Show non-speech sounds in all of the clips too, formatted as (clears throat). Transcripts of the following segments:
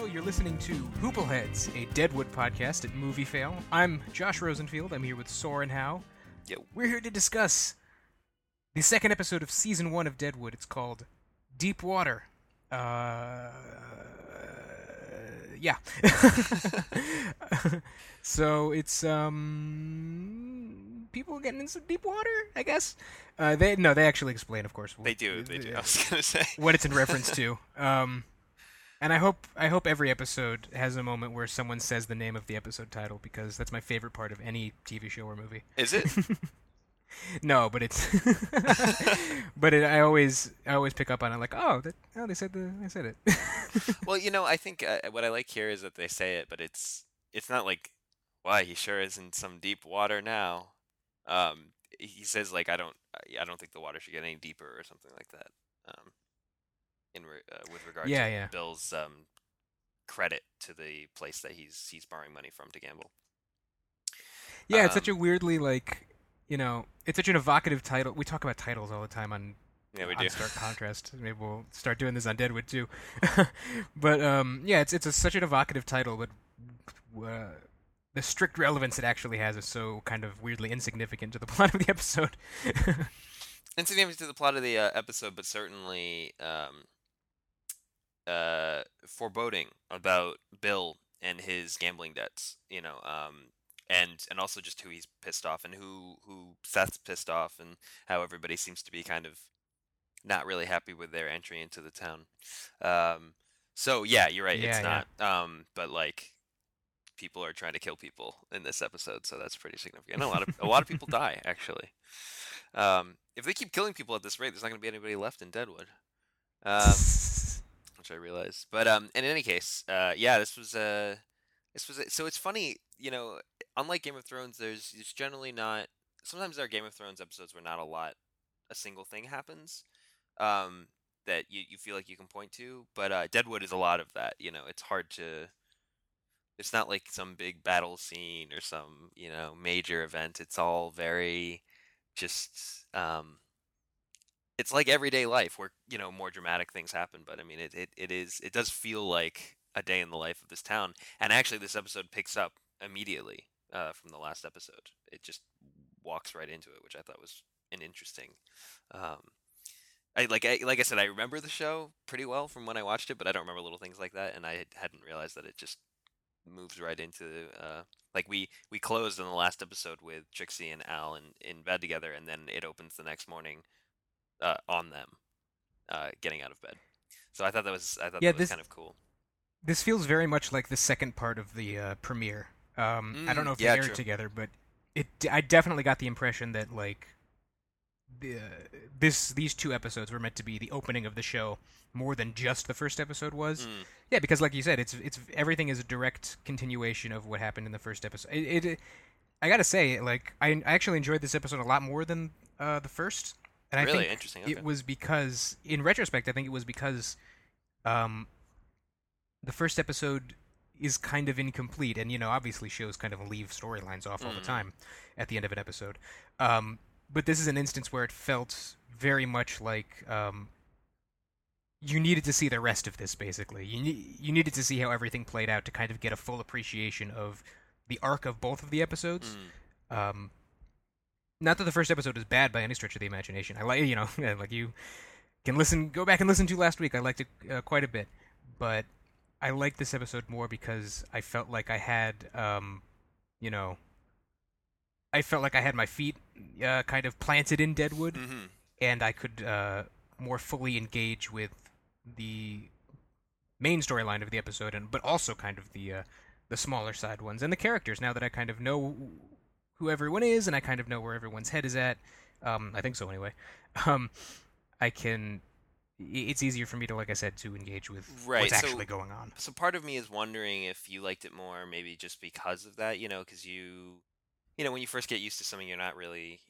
Hello, you're listening to Hoopleheads, a Deadwood podcast at Movie Fail. I'm Josh Rosenfield. I'm here with Soren Howe. Yo. We're here to discuss the second episode of season one of Deadwood. It's called Deep Water. Uh, yeah. (laughs) so it's um people getting in some deep water, I guess. Uh, they no, they actually explain, of course. They do. They do. I was gonna say. what it's in reference to. Um, and I hope I hope every episode has a moment where someone says the name of the episode title because that's my favorite part of any TV show or movie. Is it? (laughs) no, but it's (laughs) but it, I always I always pick up on it like oh that, oh they said the they said it. (laughs) well, you know, I think uh, what I like here is that they say it, but it's it's not like why he sure is in some deep water now. Um, he says like I don't I don't think the water should get any deeper or something like that. Um, in re- uh, with regard Yeah, to yeah. Bill's um, credit to the place that he's he's borrowing money from to gamble. yeah, it's such a Um, weirdly like you know it's such an evocative title. We talk about titles all the time on Yeah, we on do. Stark (laughs) Contrast. Maybe we'll start doing this on Deadwood too. but um, yeah, it's it's a, such an evocative title, but uh, the strict relevance it actually has is so kind of weirdly insignificant to the (laughs) plot of the episode. (laughs) insignificant to the plot of the uh, episode, but certainly um, uh, foreboding about Bill and his gambling debts. You know, um, and and also just who he's pissed off and who who Seth's pissed off and how everybody seems to be kind of not really happy with their entry into the town. Um, so yeah, you're right. Yeah, it's yeah. not. Um, but like. People are trying to kill people in this episode, so that's pretty significant. And a lot of a lot of people (laughs) die actually. Um, if they keep killing people at this rate, there's not going to be anybody left in Deadwood, um, which I realize. But um, in any case, uh, yeah, this was uh, this was so it's funny, you know. Unlike Game of Thrones, there's there's generally not. Sometimes there are Game of Thrones episodes where not a lot, a single thing happens, um, that you you feel like you can point to. But uh, Deadwood is a lot of that. You know, it's hard to. It's not like some big battle scene or some you know major event. It's all very just um it's like everyday life where you know more dramatic things happen but i mean it, it, it is it does feel like a day in the life of this town and actually this episode picks up immediately uh, from the last episode. It just walks right into it which i thought was an interesting um I, like I, like I said, I remember the show pretty well from when I watched it, but I don't remember little things like that, and I had- hadn't realized that it just moves right into uh, like we we closed on the last episode with Trixie and Al in, in bed together, and then it opens the next morning uh, on them uh, getting out of bed. So I thought that was I thought Yeah, that was this- kind of cool. this feels very much like the second part of the uh, premiere. Um, I don't Mm, know if yeah, they aired true. together, but it I definitely got the impression that like the, this these two episodes were meant to be the opening of the show more than just the first episode was. Mm. Yeah, because like you said, it's it's everything is a direct continuation of what happened in the first episode. It, it I gotta say, like I, I actually enjoyed this episode a lot more than uh, the first, and I Really? think Interesting, okay. it was because, in retrospect, I think it was because, um, the first episode is kind of incomplete, and you know, obviously shows kind of leave storylines off all the Mhm. time at the end of an episode. Um, but this is an instance where it felt very much like um, you needed to see the rest of this. Basically, you ne- you needed to see how everything played out to kind of get a full appreciation of the arc of both of the episodes. Mm. Um, not that the first episode is bad by any stretch of the imagination. I like you know (laughs) like you can listen, go back and listen to last week. I liked it uh, quite a bit, but I liked this episode more because I felt like I had um, you know. I felt like I had my feet uh, kind of planted in Deadwood, hmm and I could uh, more fully engage with the main storyline of the episode, and but also kind of the uh, the smaller side ones and the characters. Now that I kind of know who everyone is, and I kind of know where everyone's head is at, um, I think so anyway. (laughs) Um, I can. It's easier for me to, like I said, to engage with Right, what's so- actually going on. So part of me is wondering if you liked it more, maybe just because of that, you know, because you, you know, when you first get used to something, you're not really,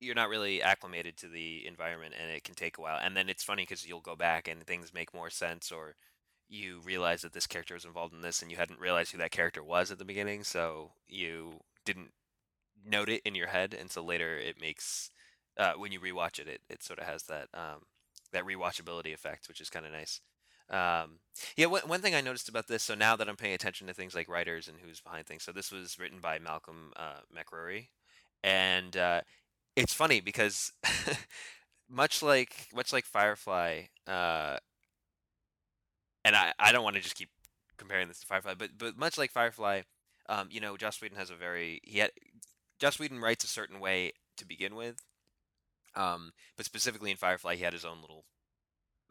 you're not really acclimated to the environment, and it can take a while. And then it's funny because you'll go back and things make more sense, or you realize that this character was involved in this, and you hadn't realized who that character was at the beginning, so you didn't note it in your head, and so later it makes, uh, when you rewatch it, it it sort of has that um, that rewatchability effect, which is kind of nice. Um, yeah, one, one thing I noticed about this. So now that I'm paying attention to things like writers and who's behind things, so this was written by Malcolm uh, MacRury, and uh, it's funny because (laughs) much like much like Firefly, uh, and I, I don't want to just keep comparing this to Firefly, but but much like Firefly, um, you know, Joss Whedon has a very he had Joss Whedon writes a certain way to begin with, um, but specifically in Firefly, he had his own little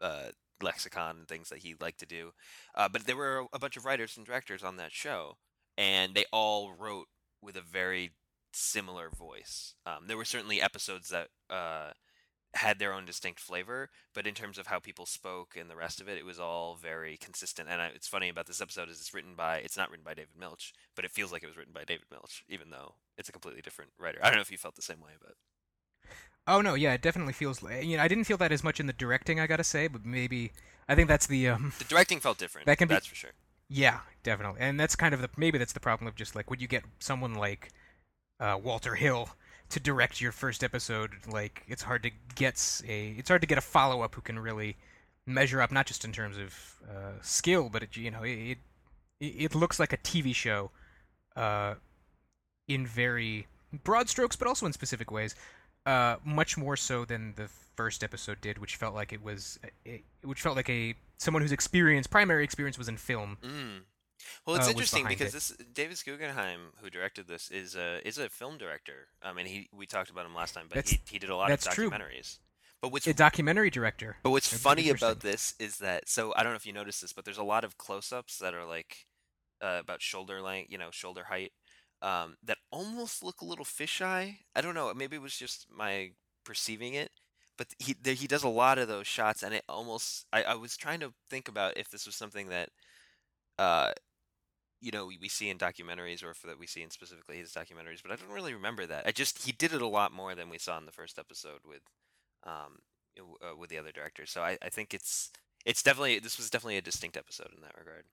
uh, lexicon and things that he liked to do. Uh, but there were a bunch of writers and directors on that show, and they all wrote with a very similar voice. Um, there were certainly episodes that uh, had their own distinct flavor, but in terms of how people spoke and the rest of it, it was all very consistent. And I, it's funny about this episode is it's written by it's not written by David Milch, but it feels like it was written by David Milch, even though it's a completely different writer. I don't know if you felt the same way, but Oh no, yeah, it definitely feels. like You know, I didn't feel that as much in the directing. I gotta say, but maybe I think that's the. Um, the directing felt different. That can be- that's for sure. yeah, definitely, and that's kind of the maybe that's the problem of just like would you get someone like uh, Walter Hill to direct your first episode? Like it's hard to get a it's hard to get a follow up who can really measure up, not just in terms of uh, skill, but it, you know it, it it looks like a TV show, uh, in very broad strokes, but also in specific ways. Uh, much more so than the first episode did, which felt like it was, it, which felt like a someone whose experience, primary experience, was in film. Mm. Well, it's uh, interesting because it. this Davis Guggenheim, who directed this, is a is a film director. I mean, he we talked about him last time, but That's- he he did a lot of that's true. documentaries. But what's A documentary director. But what's That's funny about this is that so I don't know if you noticed this, but there's a lot of close-ups that are like uh, about shoulder length, you know, shoulder height, um, that almost look a little fisheye. I don't know. Maybe it was just my perceiving it, but he there, he does a lot of those shots, and it almost I, I was trying to think about if this was something that uh, you know we, see in documentaries or that we see in specifically his documentaries, but I don't really remember that. I just he did it a lot more than we saw in the first episode with um, uh, with the other directors. So I, I think it's it's definitely this was definitely a distinct episode in that regard.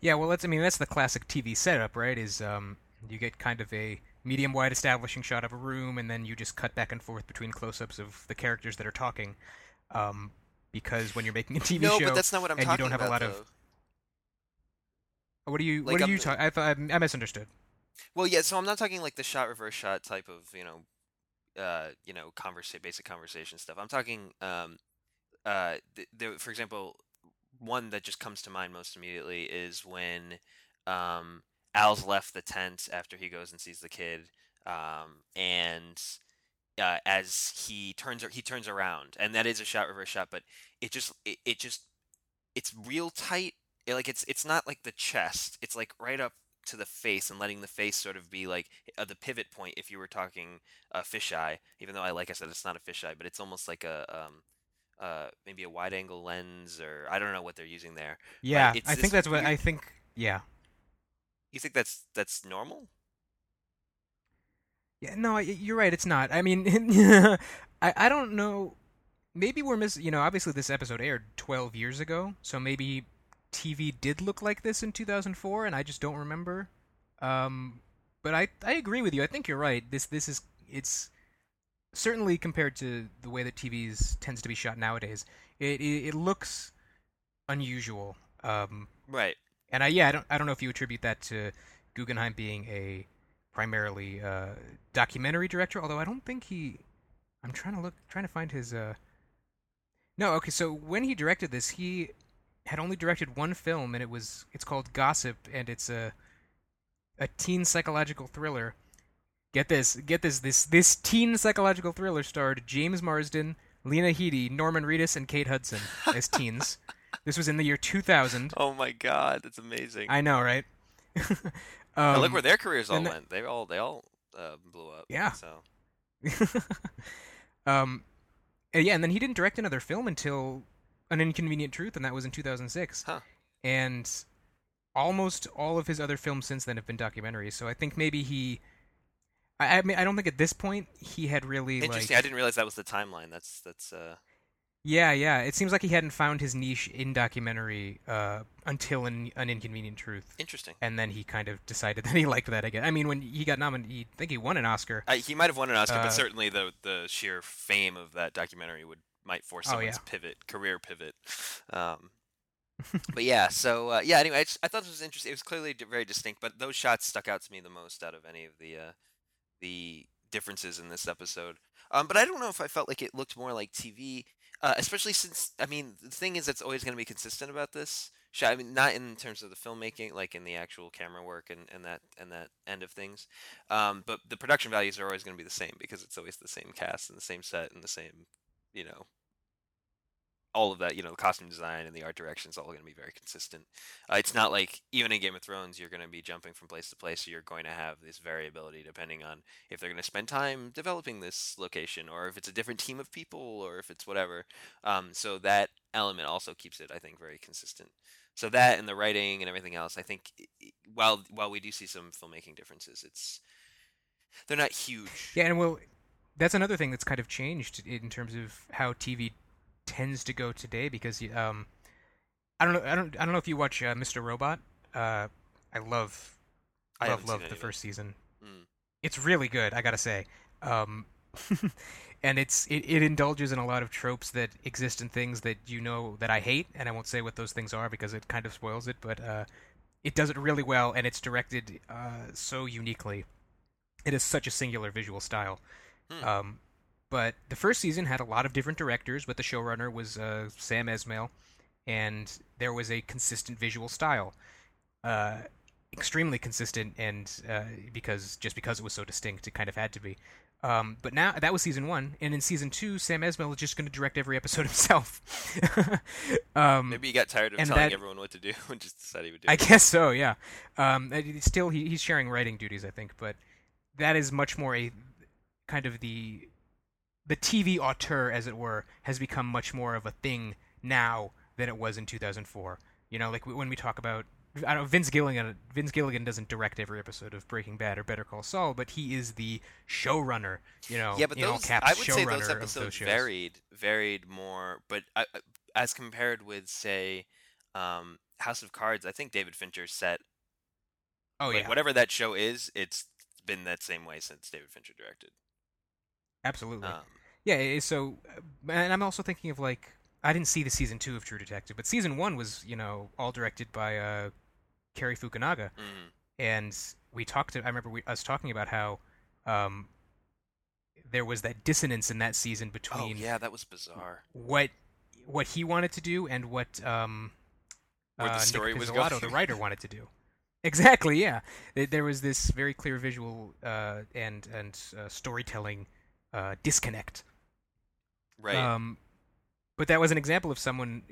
Yeah, well, that's I mean that's the classic TV setup, right? Is um, you get kind of a medium-wide establishing shot of a room, and then you just cut back and forth between close-ups of the characters that are talking. Um, because when you're making a TV no, show, but that's not what I'm and you talking don't have a about. lot of- though. What do you like, what are I'm- you talking? I I, I misunderstood. Well, yeah. So I'm not talking like the shot reverse shot type of you know, uh, you know, conversa- basic conversation stuff. I'm talking, um, uh, th- there, for example, one that just comes to mind most immediately is when um, Al's left the tent after he goes and sees the kid, um, and uh, as he turns he turns around, and that is a shot reverse shot, but it just it, it just it's real tight. It, like it's it's not like the chest. It's like right up to the face and letting the face sort of be like uh, the pivot point if you were talking uh, fisheye. Even though I like I said it's not a fisheye, but it's almost like a um, uh, maybe a wide angle lens or I don't know what they're using there. Yeah, it's I think that's what I think. Yeah, You think that's that's normal? yeah. No, you're right. It's not. I mean, (laughs) I I don't know. Maybe we're missing. You know, obviously this episode aired 12 years ago, so maybe TV did look like this in 2004, and I just don't remember. Um, but I I agree with you. I think you're right. This this is it's certainly compared to the way that TVs tends to be shot nowadays. It it, it looks unusual. Um, Right. and I yeah, I don't I don't know if you attribute that to Guggenheim being a primarily uh, documentary director, although I don't think he. I'm trying to look, trying to find his. Uh... No, okay. So when he directed this, he had only directed one film, and it was it's called Gossip, and it's a a teen psychological thriller. Get this, get this, this this teen psychological thriller starred James Marsden, Lena Headey, Norman Reedus, and Kate Hudson (laughs) as teens. This was in the year 2000. Oh my God, that's amazing. I know, right? (laughs) Now um, look where their careers all that- went. They all they all uh, blew up. Yeah. So (laughs) um, and yeah, and then he didn't direct another film until An Inconvenient Truth, and that was in 2006. Huh. And almost all of his other films since then have been documentaries. So I think maybe he. I, I mean, I don't think at this point he had really interesting. like. I didn't realize that was the timeline. That's that's uh Yeah, yeah. It seems like he hadn't found his niche in documentary uh, until an, An Inconvenient Truth. interesting. And then he kind of decided (laughs) that he liked that again. I mean, when he got nominated, he I think he won an Oscar. Uh, he might have won an Oscar, Uh, but certainly the the sheer fame of that documentary would might force Oh, someone's yeah. pivot, career pivot. Um, (laughs) but yeah, so uh, yeah. Anyway, I, just, I thought this was interesting. It was clearly very distinct, but those shots stuck out to me the most out of any of the uh, the differences in this episode. Um, but I don't know if I felt like it looked more like TV, uh, especially since I mean the thing is that's always going to be consistent about this. I mean, not in terms of the filmmaking, like in the actual camera work and, and that and that end of things, um, but the production values are always going to be the same because it's always the same cast and the same set and the same, you know, all of that, you know, the costume design and the art direction is all going to be very consistent. Uh, it's not like even in Game of Thrones, you're going to be jumping from place to place. So you're going to have this variability depending on if they're going to spend time developing this location, or if it's a different team of people, or if it's whatever. Um, so that element also keeps it, I think, very consistent. So that and the writing and everything else, I think, while while we do see some filmmaking differences, it's they're not huge. Yeah, and well, that's another thing that's kind of changed in terms of how TV tends to go today because um, I don't know I don't I don't know if you watch uh, Mr. Robot. Uh, I love I love love the first season. Mm. It's really good, I gotta say. Um, (laughs) and it's it, it indulges in a lot of tropes that exist in things that you know that I hate, and I won't say what those things are because it kind of spoils it. But uh, it does it really well, and it's directed uh, so uniquely. It is such a singular visual style. Hmm. Um, but the first season had a lot of different directors, but the showrunner was uh, Sam Esmail, and there was a consistent visual style, uh, extremely consistent, and uh, because just because it was so distinct, it kind of had to be. Um, but now that was season one, and in season two, Sam Esmail is just going to direct every episode (laughs) himself. (laughs) um, Maybe he got tired of telling that- everyone what to do (laughs) and just decided he would do I it. guess so, yeah. Um, still, he, he's sharing writing duties, I think, but that is much more a kind of the the TV auteur, as it were, has become much more of a thing now than it was in 2004. You know, like when we talk about, I don't. Vince Gilligan. Vince Gilligan doesn't direct every episode of Breaking Bad or Better Call Saul, but he is the showrunner. You know, yeah, but those I would say those episodes shows. varied varied more, but I- as compared with say um, House of Cards, I think David Fincher set Oh like, yeah, whatever that show is, it's been that same way since David Fincher directed. Absolutely. Um, Yeah, so, uh, and I'm also thinking of like I didn't see the season two of True Detective, but season one was you know all directed by uh, Cary Fukunaga, mm, and we talked. To, I remember we, us talking about how um, there was that dissonance in that season between. oh between yeah, that was bizarre. what what he wanted to do and what um, Where the uh, story Nic was going. the (laughs) writer, wanted to do. Exactly, yeah. There- There was this very clear visual uh, and and uh, storytelling uh, disconnect. Right. Um, but that was an example of someone,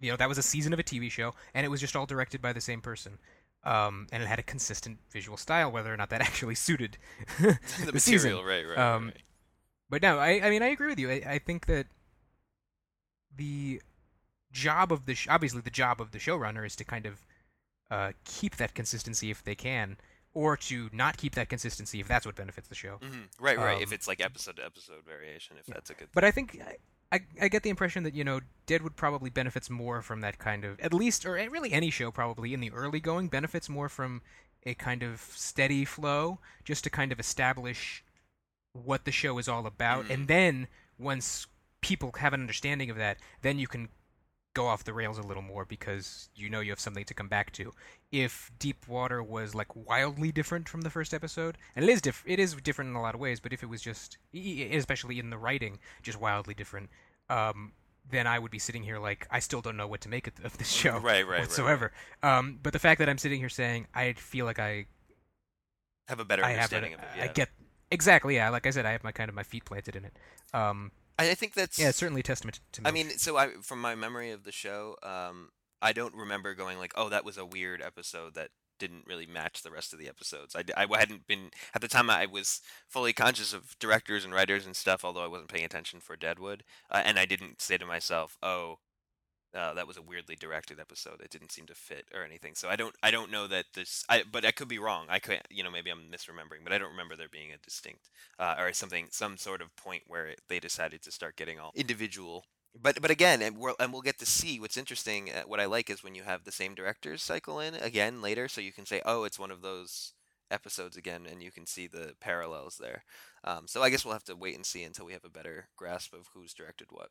you know, that was a season of a TV show, and it was just all directed by the same person. Um, and it had a consistent visual style, whether or not that (laughs) actually suited the, the material, season. right, right, Um, right. But no, I, I mean, I agree with you. I, I think that the job of the sh- obviously the job of the showrunner is to kind of uh, keep that consistency if they can, or to not keep that consistency if that's what benefits the show. Mhm, Right, right. if um, it's like episode to episode variation, if that's a good. But I think I, I, I get the impression that you know Deadwood probably benefits more from that kind of at least or really any show probably in the early going benefits more from a kind of steady flow just to kind of establish what the show is all about Mm. and then once people have an understanding of that then you can go off the rails a little more because you know you have something to come back to. If deep water was like wildly different from the first episode and it is diff- it is different in a lot of ways but if it was just especially in the writing just wildly different um then I would be sitting here like I still don't know what to make of, this show Right, right, right, whatsoever. Um but the fact that I'm sitting here saying I feel like I have a better I have understanding an, of it. I get exactly yeah like I said I have my kind of my feet planted in it. Um I I think that's. yeah it's certainly a testament to Me. I mean, so I from my memory of the show, um, I don't remember going like, "Oh, that was a weird episode that didn't really match the rest of the episodes." I, I hadn't been at the time. I was fully conscious of directors and writers and stuff, although I wasn't paying attention for Deadwood, uh, and I didn't say to myself, "Oh." Uh, that was a weirdly directed episode. It didn't seem to fit or anything. So I don't, I don't know that this. I, but I could be wrong. I could, you know, maybe I'm misremembering. But I don't remember there being a distinct uh, or something, some sort of point where it, they decided to start getting all individual. But but again, and we'll and we'll get to see what's interesting. Uh, what I like is when you have the same directors cycle in again later, so you can say, oh, it's one of those episodes again, and you can see the parallels there. Um, so I guess we'll have to wait and see until we have a better grasp of who's directed what.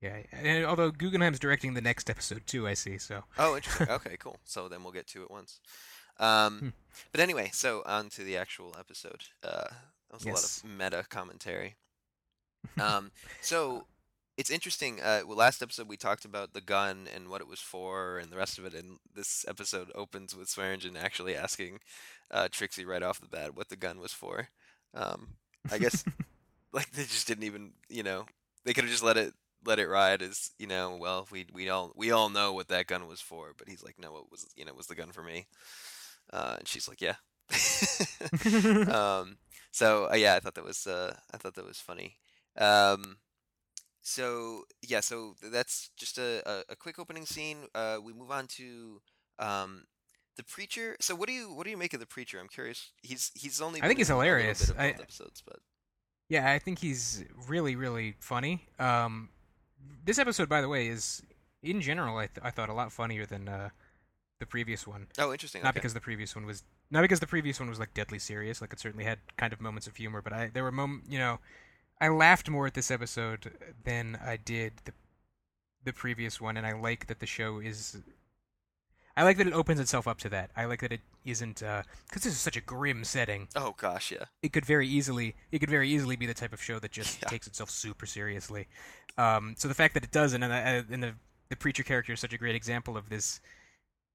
Yeah, and although Guggenheim's directing the next episode too, I see. So Oh, interesting. okay, cool. (laughs) So then we'll get to it once. Um, Hmm. but anyway, so on to the actual episode. Uh, that was Yes. a lot of meta commentary. (laughs) Um, so it's interesting. Uh, well, last episode we talked about the gun and what it was for, and the rest of it. And this episode opens with Swearingen actually asking uh, Trixie right off the bat what the gun was for. Um, I guess (laughs) like they just didn't even, you know, they could have just let it let it ride as you know. Well, we we all we all know what that gun was for, but he's like, no, it was you know it was the gun for me. Uh, and she's like, yeah. (laughs) (laughs) um, so uh, yeah, I thought that was uh, I thought that was funny. Um, so yeah, so that's just a, a, a quick opening scene. Uh, we move on to um, the preacher. So what do you what do you make of the preacher? I'm curious. He's he's only I think he's hilarious. I- episodes, but Yeah, I think he's really, really funny. Um, this episode, by the way, is in general I, th- I thought a lot funnier than uh, the previous one. oh, interesting. Not okay. because the previous one was not because the previous one was like deadly serious. Like it certainly had kind of moments of humor, but I there were mom you know, I laughed more at this episode than I did the the previous one, and I like that the show is. I like that it opens itself up to that. I like that it isn't because this is such a grim setting Oh gosh, yeah. it could very easily it could very easily be the type of show that just Yeah. takes itself super seriously. Um, so the fact that it doesn't, and, uh, and the the preacher character is such a great example of this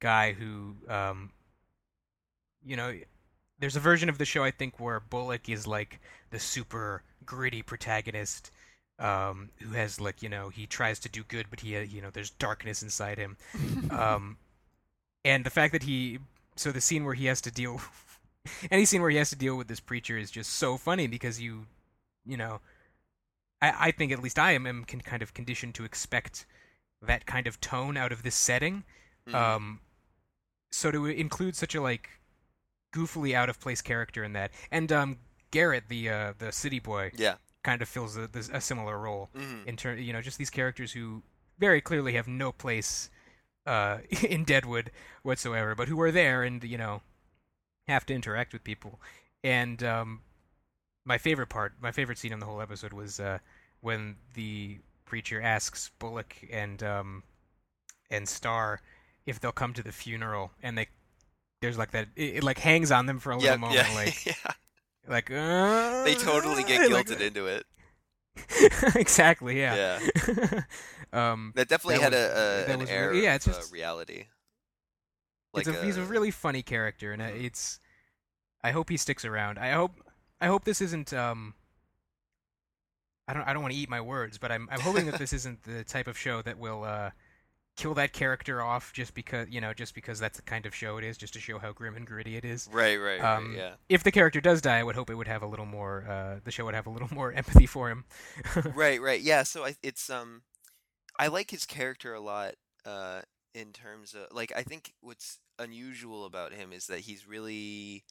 guy who, um, you know, there's a version of the show I think where Bullock is like the super gritty protagonist. Um, who has like you know he tries to do good but he uh, you know there's darkness inside him (laughs) um, and the fact that he so the scene where he has to deal (laughs) any scene where he has to deal with this preacher is just so funny because you you know I, I think at least I am, am can kind of conditioned to expect that kind of tone out of this setting. Mhm. Um, so to include such a like goofily out of place character in that, and um, Garrett, the uh, the city boy, yeah. kind of fills a, a similar role hmm in turn. You know, just these characters who very clearly have no place uh, (laughs) in Deadwood whatsoever, but who are there and you know have to interact with people. And um, my favorite part, my favorite scene in the whole episode was uh, when the preacher asks Bullock and um, and Star if they'll come to the funeral, and they there's like that it, it like hangs on them for a little moment, yeah, (laughs) like yeah. like uh, They totally get (laughs) like- guilted into it. (laughs) exactly, yeah. Yeah. (laughs) um, That definitely That had was- a, a an air really- yeah, of it's uh, just- reality. it's a, he's a uh, really funny character, and uh, Mhm. it's. I hope he sticks around. I hope. I hope this isn't. Um. I don't. I don't want to eat my words, but I'm. I'm hoping that this (laughs) isn't the type of show that will uh, kill that character off just because you know just because that's the kind of show it is, just to show how grim and gritty it is. right, right, right. Um, yeah. If the character does die, I would hope it would have a little more. Uh, the show would have a little (laughs) more empathy for him. (laughs) right right yeah so I, it's um i like his character a lot uh in terms of like i think what's unusual about him is that he's really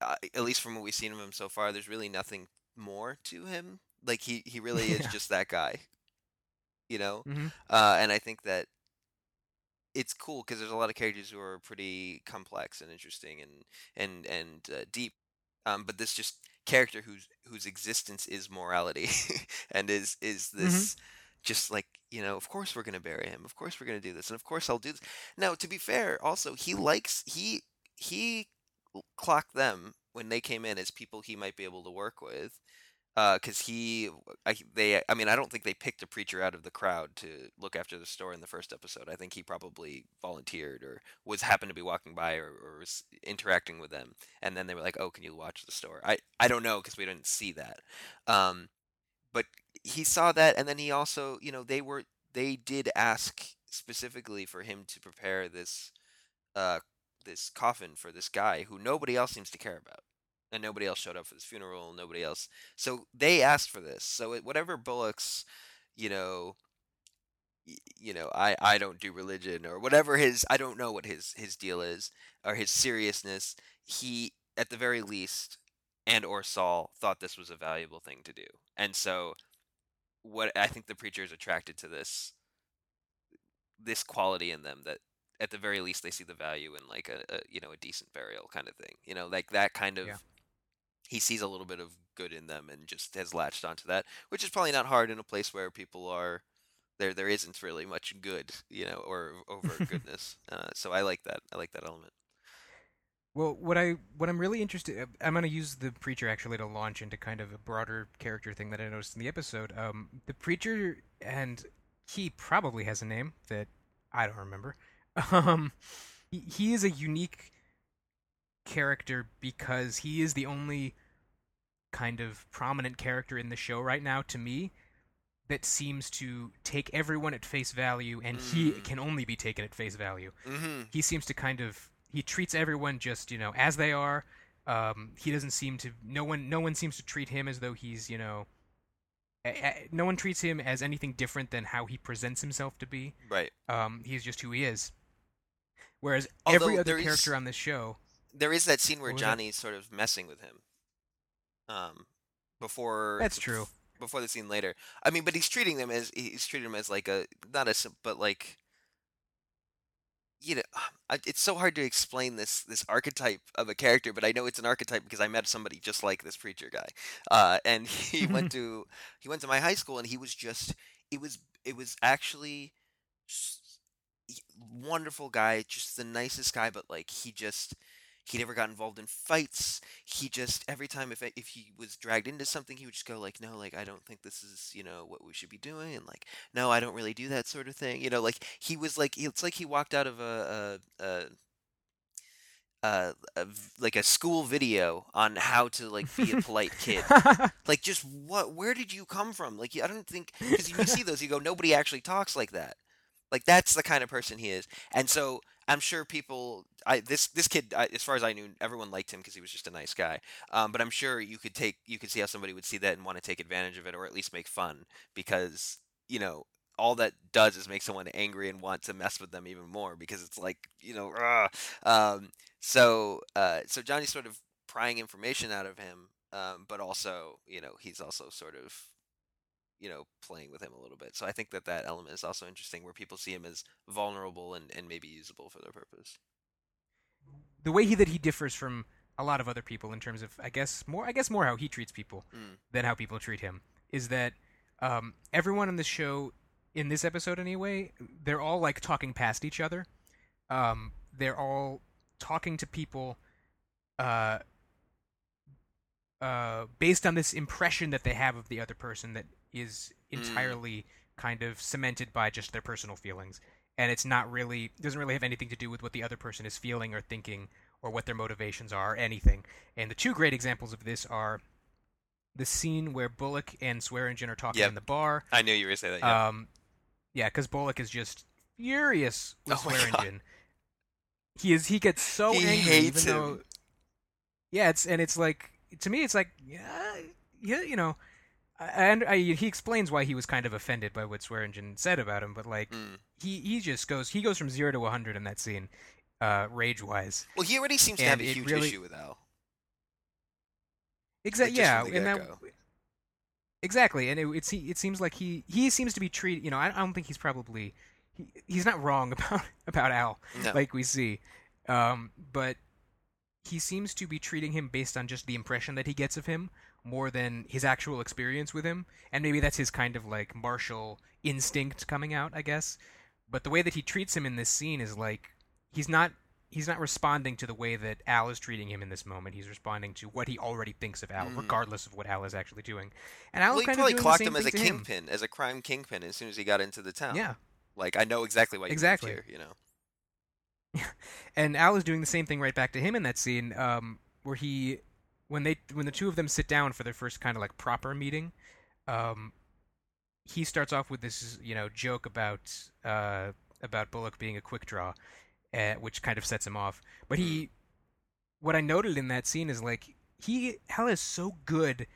uh, at least from what we've seen of him so far there's really nothing more to him like he he really is (laughs) Yeah. just that guy you know? Mhm. uh and i think that it's cool because there's a lot of characters who are pretty complex and interesting and and and uh, deep um but this just character whose whose existence is morality (laughs) and is is this just like you know of course we're going to bury him. Of course we're going to do this and of course I'll do this. Now to be fair also he likes he he clocked them when they came in as people he might be able to work with because he I, they I mean I don't think they picked a preacher out of the crowd to look after the store in the first episode. I think he probably volunteered or was happened to be walking by or, or was interacting with them and then they were like oh can you watch the store? I I don't know because we didn't see that. Um but he saw that and then he also you know they were they did ask specifically for him to prepare this uh this coffin for this guy who nobody else seems to care about and nobody else showed up for this funeral nobody else so they asked for this so it, whatever bullock's you know y- you know i i don't do religion or whatever his i don't know what his his deal is or his seriousness he at the very least and or Sol thought this was a valuable thing to do. And so what I think the preacher is attracted to this this quality in them that at the very least they see the value in like a, a you know a decent burial kind of thing. You know, like that kind of Yeah. He sees a little bit of good in them and just has latched onto that, which is probably not hard in a place where people are there. There isn't really much good, you know, or over (laughs) goodness. Uh, so I like that. I like that element. Well, what I what I'm really interested, I'm going to use the preacher actually to launch into kind of a broader character thing that I noticed in the episode. Um, the preacher and he probably has a name that I don't remember. (laughs) Um, he, he is a unique character because he is the only kind of prominent character in the show right now to me that seems to take everyone at face value and he Mm. can only be taken at face value Mm-hmm. he seems to kind of he treats everyone just you know as they are um, he doesn't seem to no one no one seems to treat him as though he's you know a, a, no one treats him as anything different than how he presents himself to be Right. um, he's just who he is whereas Although every other there is- character on this show There is that scene where? Johnny's sort of messing with him. Um, before That's true. Before the scene later, I mean, but he's treating them as he's treating him as like a not a but like you know, it's so hard to explain this this archetype of a character, but I know it's an archetype because I met somebody just like this preacher guy, uh, and (laughs) he went (laughs) to he went to my high school, and he was just it was it was actually wonderful guy, just the nicest guy, but like he just he never got involved in fights. He just every time if if he was dragged into something, he would just go like, "No, like I don't think this is you know what we should be doing," and like, "No, I don't really do that sort of thing." You know, like he was like it's like he walked out of a a. a uh, a like a school video on how to like be a polite kid. (laughs) Like, just what? Where did you come from? Like, I don't think because you see those, you go, nobody actually talks like that. Like, that's the kind of person he is. And so I'm sure people, I this this kid, I, as far as I knew, everyone liked him because he was just a nice guy. Um, but I'm sure you could take, you could see how somebody would see that and want to take advantage of it, or at least make fun because you know all that does is make someone angry and want to mess with them even more because it's like you know, um, so uh, so Johnny's sort of prying information out of him, um, but also you know he's also sort of you know playing with him a little bit. So I think that that element is also interesting, where people see him as vulnerable and, and maybe usable for their purpose. the way he that he differs from a lot of other people in terms of I guess more I guess more how he treats people Mm. than how people treat him is that um, everyone on the show in this episode anyway they're all like talking past each other um, they're all talking to people uh, uh, based on this impression that they have of the other person that is Mm. entirely kind of cemented by just their personal feelings and it's not really doesn't really have anything to do with what the other person is feeling or thinking or what their motivations are or anything and the two great examples of this are the scene where Bullock and Swearingen are talking Yep. in the bar I knew you were gonna say that. Yeah. um, yeah, because Bullock is just furious with Oh. Swearingen. He is. He gets so He angry, hates even though. him. Yeah, it's and it's like to me, it's like yeah, yeah, you know, and I, he explains why he was kind of offended by what Swearingen said about him, but like Mm. he he just goes he goes from zero to hundred in that scene, uh, rage wise. Well, he already seems to have a huge really- issue with Al. Exactly. Like, yeah, and that exactly, and it it, it seems like he he seems to be treated. You know, I, I don't think he's probably he, he's not wrong (laughs) about about Al. No. like we see. Um, but he seems to be treating him based on just the impression that he gets of him more than his actual experience with him. And maybe that's his kind of like martial instinct coming out, I guess. But the way that he treats him in this scene is like he's not he's not responding to the way that Al is treating him in this moment. He's responding to what he already thinks of Al, Mhm. regardless of what Al is actually doing. And Al well, he probably clocked him as a to him. kingpin, as a crime kingpin, as soon as he got into the town. Yeah. Like I know exactly why Exactly. here. You know. (laughs) and Al is doing the same thing right back to him in that scene, um, where he, when they, when the two of them sit down for their first kind of like proper meeting, um, he starts off with this, you know, joke about uh, about Bullock being a quick draw, uh, which kind of sets him off. But he, what I noted in that scene is like he Al is so good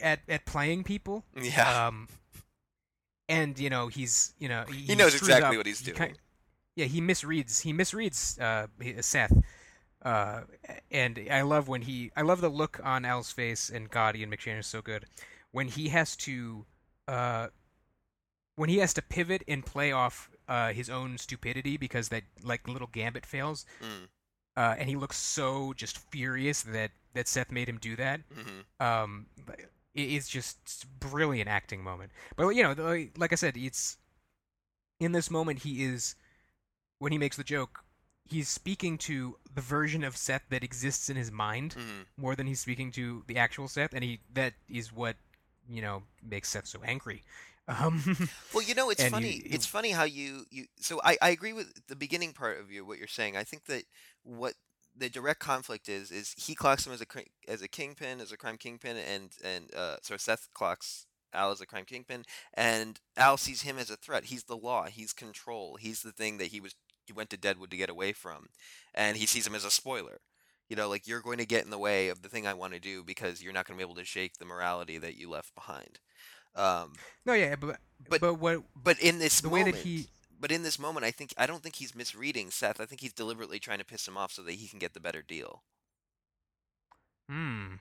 at at playing people. Yeah. Um, and you know he's you know he, He knows exactly up. what he's He doing. ki- yeah, he misreads. He misreads uh, Seth. Uh, and I love when he. I love the look on Al's face, and God, Ian McShane is so good when he has to. Uh, when he has to pivot and play off uh, his own stupidity because that like little gambit fails. Mm. uh, and he looks so just furious that that Seth made him do that. hmm Um, it- it's just brilliant acting moment. But you know, like I said, it's in this moment he is when he makes the joke. He's speaking to the version of Seth that exists in his mind hmm more than he's speaking to the actual Seth, and he that is what you know makes Seth so angry. Um, (laughs) Well, you know, it's funny. you- you- It's funny how you you. So I I agree with the beginning part of you what you're saying. I think that what the direct conflict is is he clocks him as a as a kingpin, as a crime kingpin, and and uh, so Seth clocks Al as a crime kingpin, and Al sees him as a threat. He's the law. He's control. He's the thing that he was went to Deadwood to get away from, and he sees him as a spoiler. You know, like you're going to get in the way of the thing I want to do because you're not going to be able to shake the morality that you left behind. Um, no, yeah, but But- but what but in this the way moment, that he but in this moment, I think I don't think he's misreading Seth. I think he's deliberately trying to piss him off so that he can get the better deal. hmm,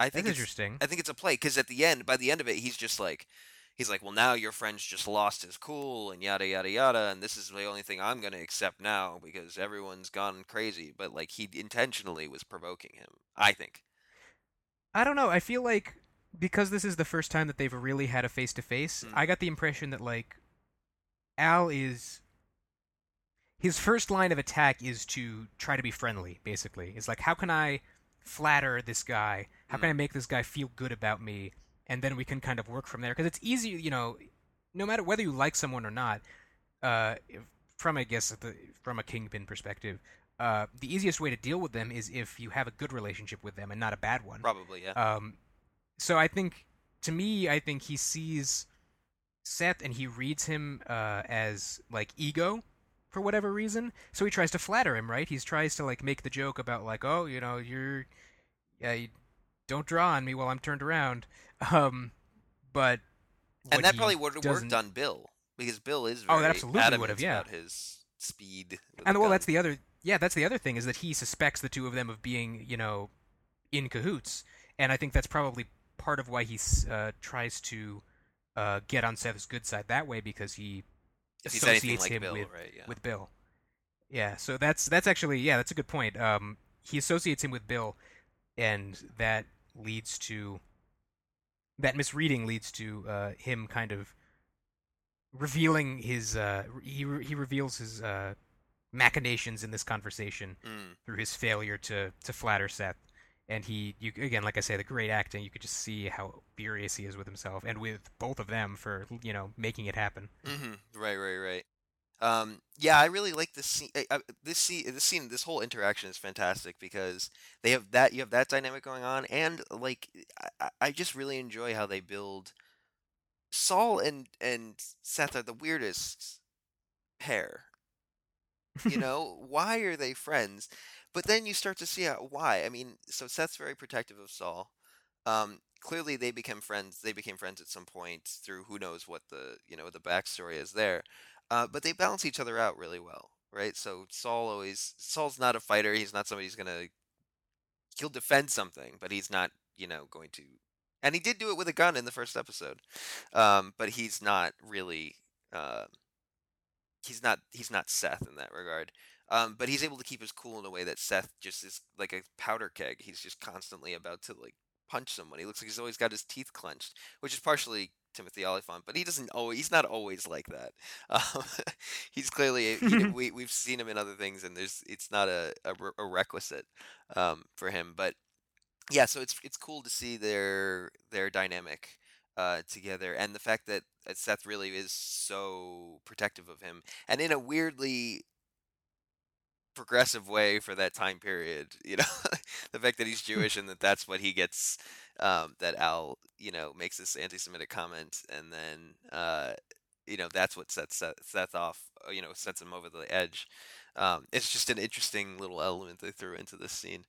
I that's think it's, interesting. I think it's a play because at the end, by the end of it, he's just like, he's like, well, now your friend's just lost his cool and yada yada yada, and this is the only thing I'm gonna accept now because everyone's gone crazy. But like he intentionally was provoking him. I think. I don't know. I feel like because this is the first time that they've really had a face to face, Mm. I got the impression that like Al is his first line of attack is to try to be friendly, basically. It's like how can I flatter this guy? How can Mm. I make this guy feel good about me? And then we can kind of work from there because it's easy, you know, no matter whether you like someone or not, uh, from I guess the, from a kingpin perspective, uh, the easiest way to deal with them is if you have a good relationship with them and not a bad one. Probably, yeah. Um, so I think, to me, I think he sees Seth and he reads him uh, as like ego for whatever reason. So he tries to flatter him, right? He tries to like make the joke about like, oh, you know, you're, yeah, you don't draw on me while I'm turned around. Um, but and that probably would have worked on Bill because Bill is Oh, that absolutely would've, yeah. about his speed. And well, gun. that's the other. Yeah, that's the other thing is that he suspects the two of them of being, you know, in cahoots, and I think that's probably part of why he uh, tries to uh, get on Seth's good side that way because he if associates like him Bill, with right? Yeah. with Bill. Yeah, so that's that's actually yeah, that's a good point. Um, he associates him with Bill, and that leads to that misreading leads to uh, him kind of revealing his uh, he re- he reveals his uh, machinations in this conversation Mm. through his failure to to flatter Seth. And he, you again, like I say, the great acting. You could just see how furious he is with himself and with both of them for you know making it happen. hmm Right, right, right. Um, yeah, I really like this scene. I, I, this scene, this scene, this whole interaction is fantastic because they have that. You have that dynamic going on, and like, I, I- just really enjoy how they build. Sol and and Seth are the weirdest pair. You (laughs) know, why are they friends? But then you start to see how, why. I mean, so Seth's very protective of Sol. Um, clearly, they became friends. They became friends at some point through who knows what the you know the backstory is there. Uh, but they balance each other out really well, right? So Sol always Sol's not a fighter. He's not somebody who's gonna he'll defend something, but he's not you know going to. And he did do it with a gun in the first episode, um, but he's not really. Uh, he's not he's not Seth in that regard. Um, but he's able to keep his cool in a way that Seth just is like a powder keg. He's just constantly about to like punch someone. He looks like he's always got his teeth clenched, which is partially Timothy Olyphant, but he doesn't always. He's not always like that. (laughs) Um, he's clearly he, (laughs) we we've seen him in other things, and there's it's not a a, a requisite um, for him. But yeah, so it's it's cool to see their their dynamic uh, together, and the fact that that Seth really is so protective of him, and in a weirdly progressive way for that time period. You know, (laughs) the fact that he's Jewish and that that's what he gets. Um, that Al, you know, makes this anti-Semitic comment, and then uh, you know that's what sets Seth, Seth off. uh, You know, sets him over the edge. Um, it's just an interesting little element they threw into this scene.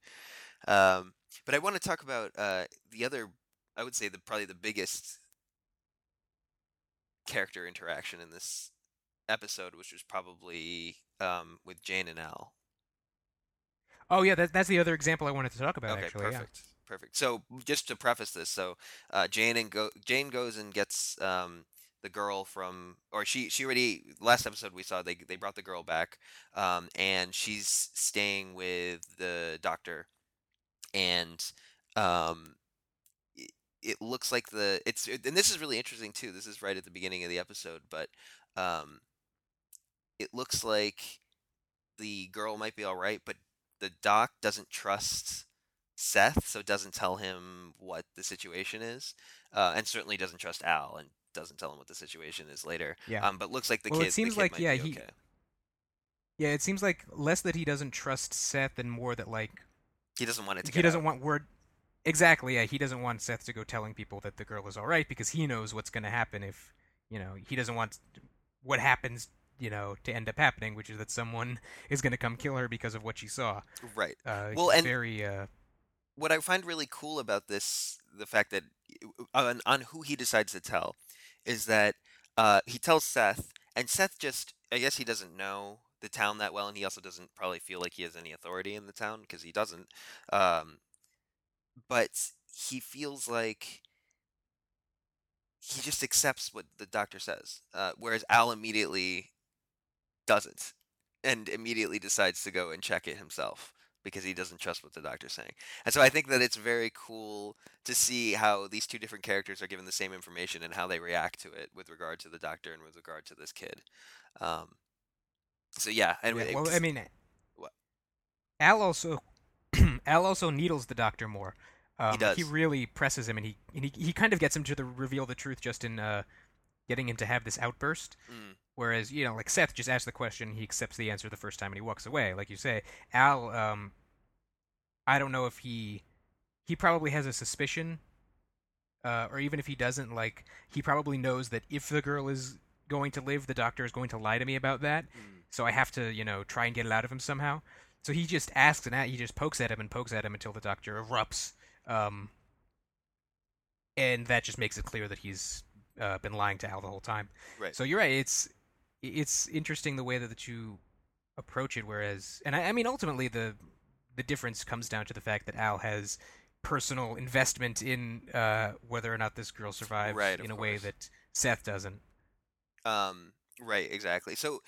Um, but I want to talk about uh, the other. I would say the probably the biggest character interaction in this episode, which was probably um, with Jane and Al. Oh yeah, that, that's the other example I wanted to talk about. okay, actually, yeah. Perfect. So just to preface this, so uh, Jane and go Jane goes and gets um, the girl from, or she she already last episode we saw they they brought the girl back, um, and she's staying with the doctor, and um, it, it looks like the it's and this is really interesting too. This is right at the beginning of the episode, but um, it looks like the girl might be all right, but the doc doesn't trust Seth, so doesn't tell him what the situation is, uh, and certainly doesn't trust Al and doesn't tell him what the situation is later. Yeah. Um, but looks like the Well, kid. it seems like, yeah, he- okay. Yeah, it seems like less that he doesn't trust Seth and more that like he doesn't want it to. he doesn't out. want word exactly yeah he doesn't want seth to go telling people that the girl is all right because he knows what's going to happen if you know he doesn't want what happens you know to end up happening which is that someone (laughs) is going to come kill her because of what she saw right. uh Well, and- very uh what I find really cool about this, the fact that on, on who he decides to tell, is that uh, he tells Seth, and Seth just, I guess he doesn't know the town that well, and he also doesn't probably feel like he has any authority in the town because he doesn't. Um, but he feels like he just accepts what the doctor says, uh, whereas Al immediately doesn't, and immediately decides to go and check it himself because he doesn't trust what the doctor's saying. And so I think that it's very cool to see how these two different characters are given the same information and how they react to it with regard to the doctor and with regard to this kid. Um, so yeah, and yeah, well i mean What? al also (clears throat) al also needles the doctor more um, does. he really presses him and he, and he he kind of gets him to the reveal the truth just in uh getting him to have this outburst Mm, Whereas, you know, like Seth just asks the question, he accepts the answer the first time and he walks away. Like you say, Al, um, I don't know if he, he probably has a suspicion, uh, or even if he doesn't, like, he probably knows that if the girl is going to live, the doctor is going to lie to me about that. mm. So I have to, you know, try and get it out of him somehow. So he just asks and he just pokes at him and pokes at him until the doctor erupts. Um, and that just makes it clear that he's uh, been lying to Al the whole time. Right. So you're right. It's it's interesting the way that, that you approach it. Whereas, and I, I mean, ultimately the the difference comes down to the fact that Al has personal investment in uh, whether or not this girl survives Right, in a way that Seth doesn't. Um, right, exactly. So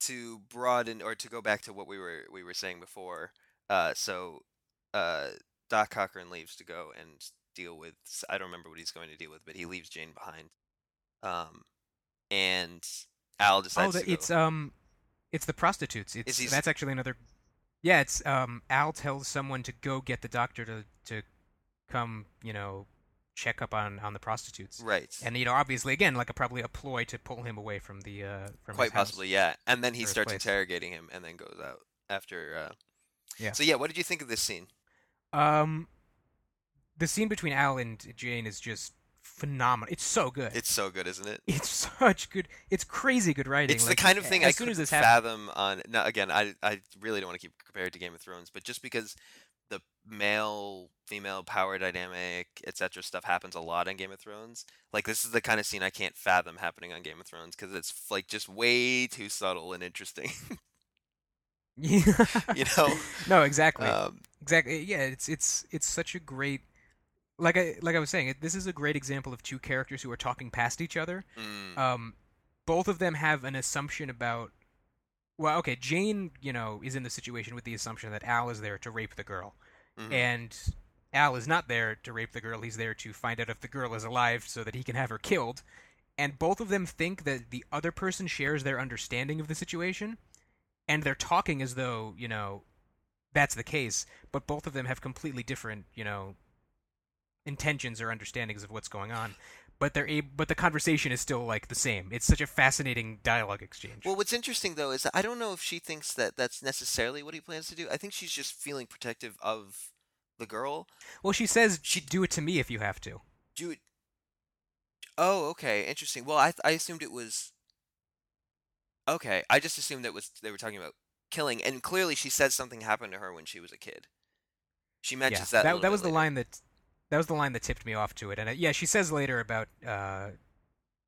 to broaden or to go back to what we were we were saying before, uh, so uh, Doc Cochran leaves to go and deal with I don't remember what he's going to deal with, but he leaves Jane behind. Um, and Al Oh, decides the, to go. it's um, it's the prostitutes. It's he that's actually another. Yeah, it's um. Al tells someone to go get the doctor to to come, you know, check up on on the prostitutes. right. And you know, obviously, again, like a probably a ploy to pull him away from the uh from Quite possibly, yeah. And then he starts interrogating him and then goes out after uh Yeah. So yeah, what did you think of this scene? Um, the scene between Al and Jane is just phenomenal. It's so good. It's so good, isn't it? It's such good. It's crazy good writing. It's Like, the kind of thing as I soon as this fathom on. Now, again, I I really don't want to keep compared to Game of Thrones, but just because the male female power dynamic etc stuff happens a lot in Game of Thrones, like this is the kind of scene I can't fathom happening on Game of Thrones because it's like just way too subtle and interesting. (laughs) (laughs) you know, (laughs) no, exactly. um, Exactly. Yeah, it's it's it's such a great like I like I was saying, it, this is a great example of two characters who are talking past each other. mm, Um both of them have an assumption about well, okay, Jane, you know, is in the situation with the assumption that Al is there to rape the girl. mhm. And Al is not there to rape the girl. He's there to find out if the girl is alive so that he can have her killed. And both of them think that the other person shares their understanding of the situation. And they're talking as though, you know, that's the case. But both of them have completely different, you know, intentions or understandings of what's going on. But they're able, but the conversation is still like the same. It's such a fascinating dialogue exchange. Well, what's interesting though is that I don't know if she thinks that that's necessarily what he plans to do. I think she's just feeling protective of the girl. well, she says, "She'd do it to me if you have to." Do it. Oh, okay, interesting. Well, I th- I assumed it was. Okay, I just assumed that was they were talking about killing, and clearly she says something happened to her when she was a kid. She mentions yeah, that. that, that was the line that that was the line that tipped me off to it. And uh, yeah, she says later about uh,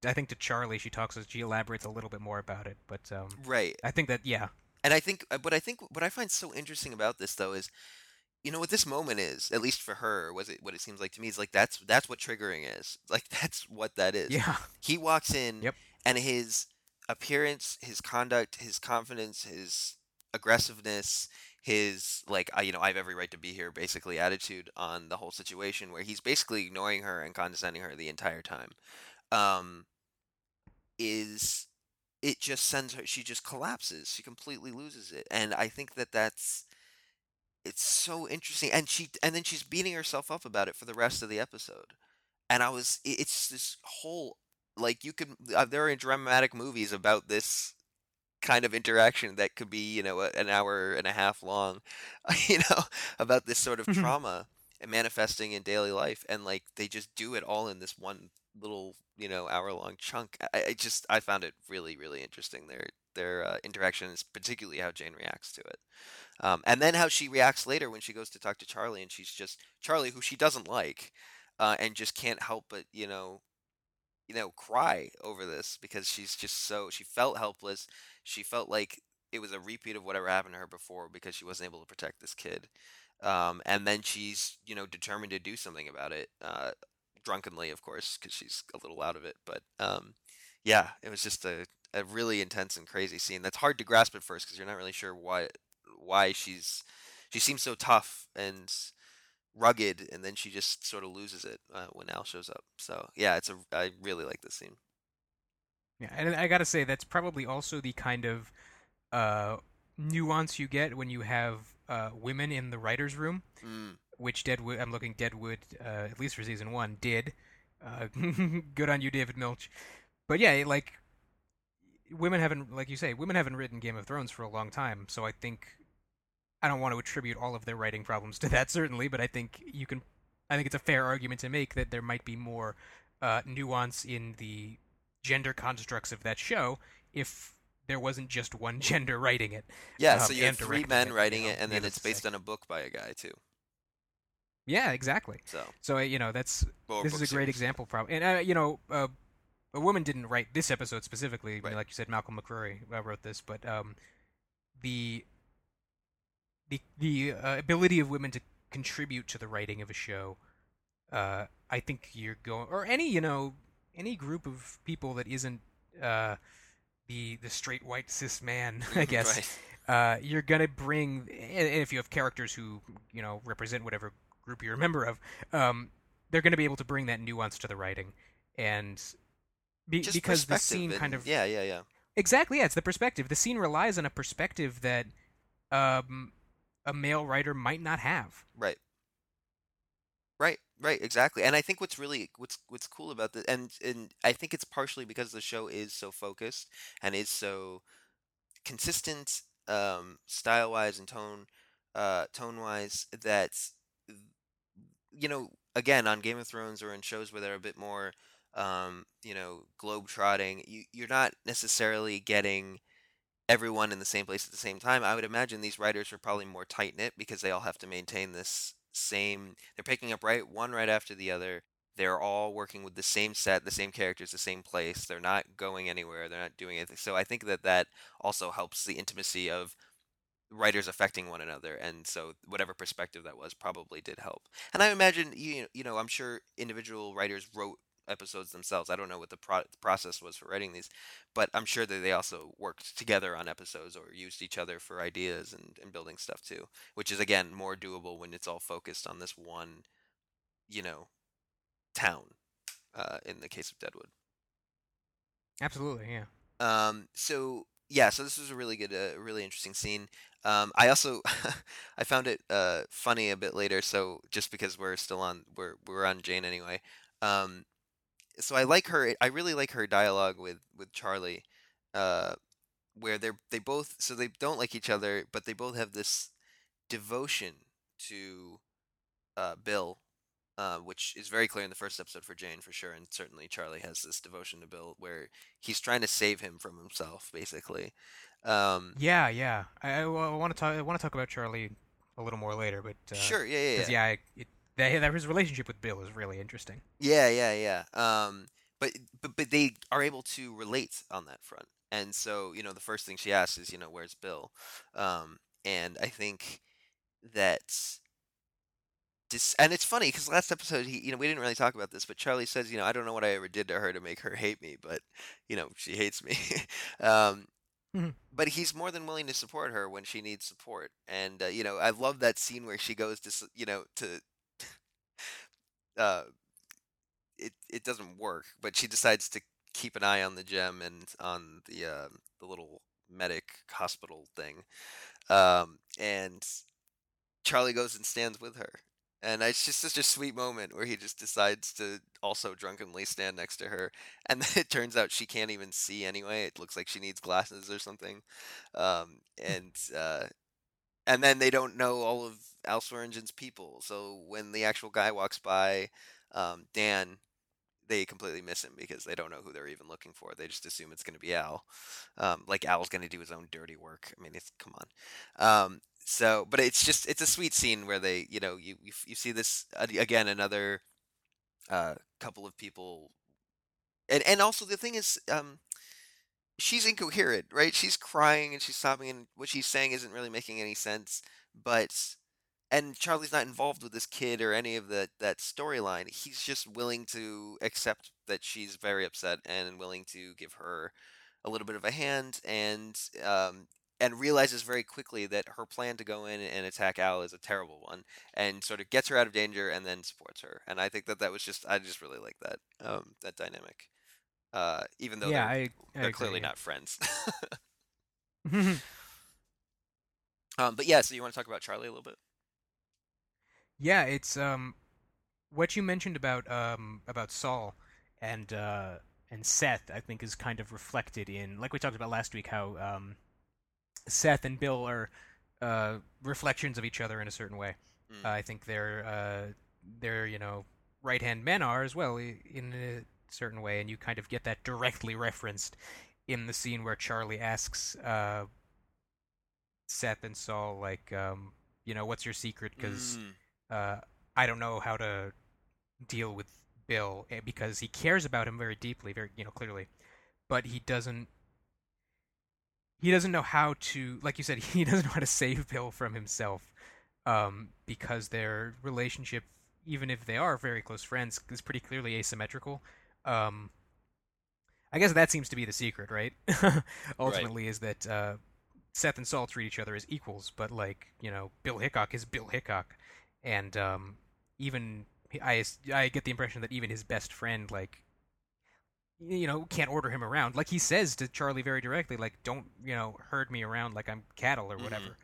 I think to Charlie, she talks she elaborates a little bit more about it. But um, Right, I think that yeah, and I think, uh, but I think what I find so interesting about this though is, you know what this moment is, at least for her, was it what it seems like to me is like that's that's what triggering is. (laughs) Like that's what that is. Yeah. He walks in Yep. and his appearance, his conduct, his confidence, his aggressiveness, his like you know I have every right to be here basically attitude on the whole situation where he's basically ignoring her and condescending her the entire time. Um is it just sends her she just collapses. She completely loses it. And I think that that's it's so interesting and she and then she's beating herself up about it for the rest of the episode and i was it's this whole like you could uh, there are dramatic movies about this kind of interaction that could be you know an hour and a half long (laughs) you know about this sort of Mhm. trauma and manifesting in daily life and like they just do it all in this one little you know hour long chunk i, I just i found it really really interesting their their uh, interactions particularly how jane reacts to it um, and then how she reacts later when she goes to talk to Charlie and she's just Charlie, who she doesn't like, uh, and just can't help but you know, you know, cry over this because she's just so she felt helpless. She felt like it was a repeat of whatever happened to her before because she wasn't able to protect this kid. Um, and then she's you know determined to do something about it, uh, drunkenly, of course, because she's a little out of it. But um, yeah, it was just a a really intense and crazy scene that's hard to grasp at first because you're not really sure why why she's she seems so tough and rugged and then she just sort of loses it uh, when Al shows up. So yeah, it's a I really like this scene. Yeah, and I gotta say that's probably also the kind of uh, nuance you get when you have uh, women in the writers' room, Mm, which Deadwood. I'm looking Deadwood, uh, at least for season one, did. Uh, (laughs) good on you, David Milch. But yeah, like women haven't, like you say, women haven't written Game of Thrones for a long time. So I think I don't want to attribute all of their writing problems to (laughs) that, certainly. But I think you can. I think it's a fair argument to make that there might be more uh, nuance in the gender constructs of that show if there wasn't just one (laughs) gender writing it. yeah, Um, so you have three men it, you writing know, it, and then it's to say. based on a book by a guy too. Yeah, exactly. So So uh, you know that's well, this is a great series. example, probably. And uh, you know, uh, a woman didn't write this episode specifically, Right. like you said. Malcolm MacRury uh, wrote this, but um, the the the uh, ability of women to contribute to the writing of a show, uh, I think you're going, or any you know, any group of people that isn't uh, the the straight white cis man, (laughs) I (laughs) guess. Right. uh, you're gonna bring, and if you have characters who you know represent whatever group you're a member of, um, they're gonna be able to bring that nuance to the writing, and be, because the scene and- kind of yeah, yeah, yeah. exactly yeah, it's the perspective. The scene relies on a perspective that um, a male writer might not have. Right. Right, right, exactly. And I think what's really what's what's cool about this and and I think it's partially because the show is so focused and is so consistent um style-wise and tone uh tone-wise that you know, again, on Game of Thrones or in shows where they're a bit more um, you know, globe-trotting, you you're not necessarily getting everyone in the same place at the same time. I would imagine these writers are probably more tight knit because they all have to maintain this same. They're picking up right one right after the other. They're all working with the same set, the same characters, the same place. They're not going anywhere. They're not doing anything. So I think that that also helps the intimacy of writers affecting one another. And so whatever perspective that was probably did help. And I imagine you you know I'm sure individual writers wrote episodes themselves. I don't know what the pro- process was for writing these, but I'm sure that they also worked together on episodes or used each other for ideas and, and building stuff too, which is again more doable when it's all focused on this one, you know, town. Uh, in the case of Deadwood. Absolutely, yeah. Um, so yeah, so this was a really good, uh, really interesting scene. Um, I also (laughs) I found it uh, funny a bit later. So just because we're still on, we're we're on Jane anyway. Um, so I like her. I really like her dialogue with with Charlie, uh, where they're they both so they don't like each other, but they both have this devotion to uh, Bill, uh, which is very clear in the first episode for Jane for sure, and certainly Charlie has this devotion to Bill where he's trying to save him from himself, basically. Um, Yeah, yeah. I, I, want to talk. I want to talk about Charlie a little more later, but uh, sure, yeah, yeah, yeah, yeah, it, that, that his relationship with Bill is really interesting. yeah, yeah, yeah. Um, but but but they are able to relate on that front, and so you know the first thing she asks is you know where's Bill, um, and I think that dis- and it's funny because last episode he you know we didn't really talk about this but charlie says you know i don't know what i ever did to her to make her hate me but you know she hates me (laughs) um Mhm. but he's more than willing to support her when she needs support and uh, you know i love that scene where she goes to you know to uh it it doesn't work but she decides to keep an eye on the gem and on the uh, the little medic hospital thing um and charlie goes and stands with her and it's just such a sweet moment where he just decides to also drunkenly stand next to her and (laughs) then it turns out she can't even see anyway it looks like she needs glasses or something um and uh and then they don't know all of Al Swearengen's people. So when the actual guy walks by, um, Dan, they completely miss him because they don't know who they're even looking for. They just assume it's going to be Al, um, like Al's going to do his own dirty work. I mean, it's come on. Um, so, but it's just it's a sweet scene where they, you know, you you, you see this uh, again another uh, couple of people, and and also the thing is, um, she's incoherent, right? She's crying and she's sobbing, and what she's saying isn't really making any sense. But and Charlie's not involved with this kid or any of that that storyline. He's just willing to accept that she's very upset and willing to give her a little bit of a hand, and um, and realizes very quickly that her plan to go in and attack Al is a terrible one, and sort of gets her out of danger and then supports her. And I think that that was just I just really like that um, that dynamic uh, even though yeah, they're, I, I they're clearly not friends. (laughs) (laughs) um, but yeah, so you want to talk about Charlie a little bit? yeah, it's um what you mentioned about um about Sol and uh and Seth. I think is kind of reflected in like we talked about last week how um Seth and Bill are uh reflections of each other in a certain way. Mm. Uh, I think they're uh they're you know right hand men are as well in a certain way, and you kind of get that directly referenced in the scene where Charlie asks uh Seth and Sol like um you know what's your secret because Mm. uh, I don't know how to deal with Bill eh, because he cares about him very deeply, very you know clearly, but he doesn't. He doesn't know how to, like you said, (laughs) he doesn't know how to save Bill from himself, um, because their relationship, even if they are very close friends, is pretty clearly asymmetrical. Um, I guess that seems to be the secret, right? (laughs) Ultimately, is that uh, Seth and Sol treat each other as equals, but like you know, Bill Hickok is Bill Hickok, and um, even I I get the impression that even his best friend like you know can't order him around like he says to Charlie very directly like don't you know herd me around like I'm cattle or Mhm. whatever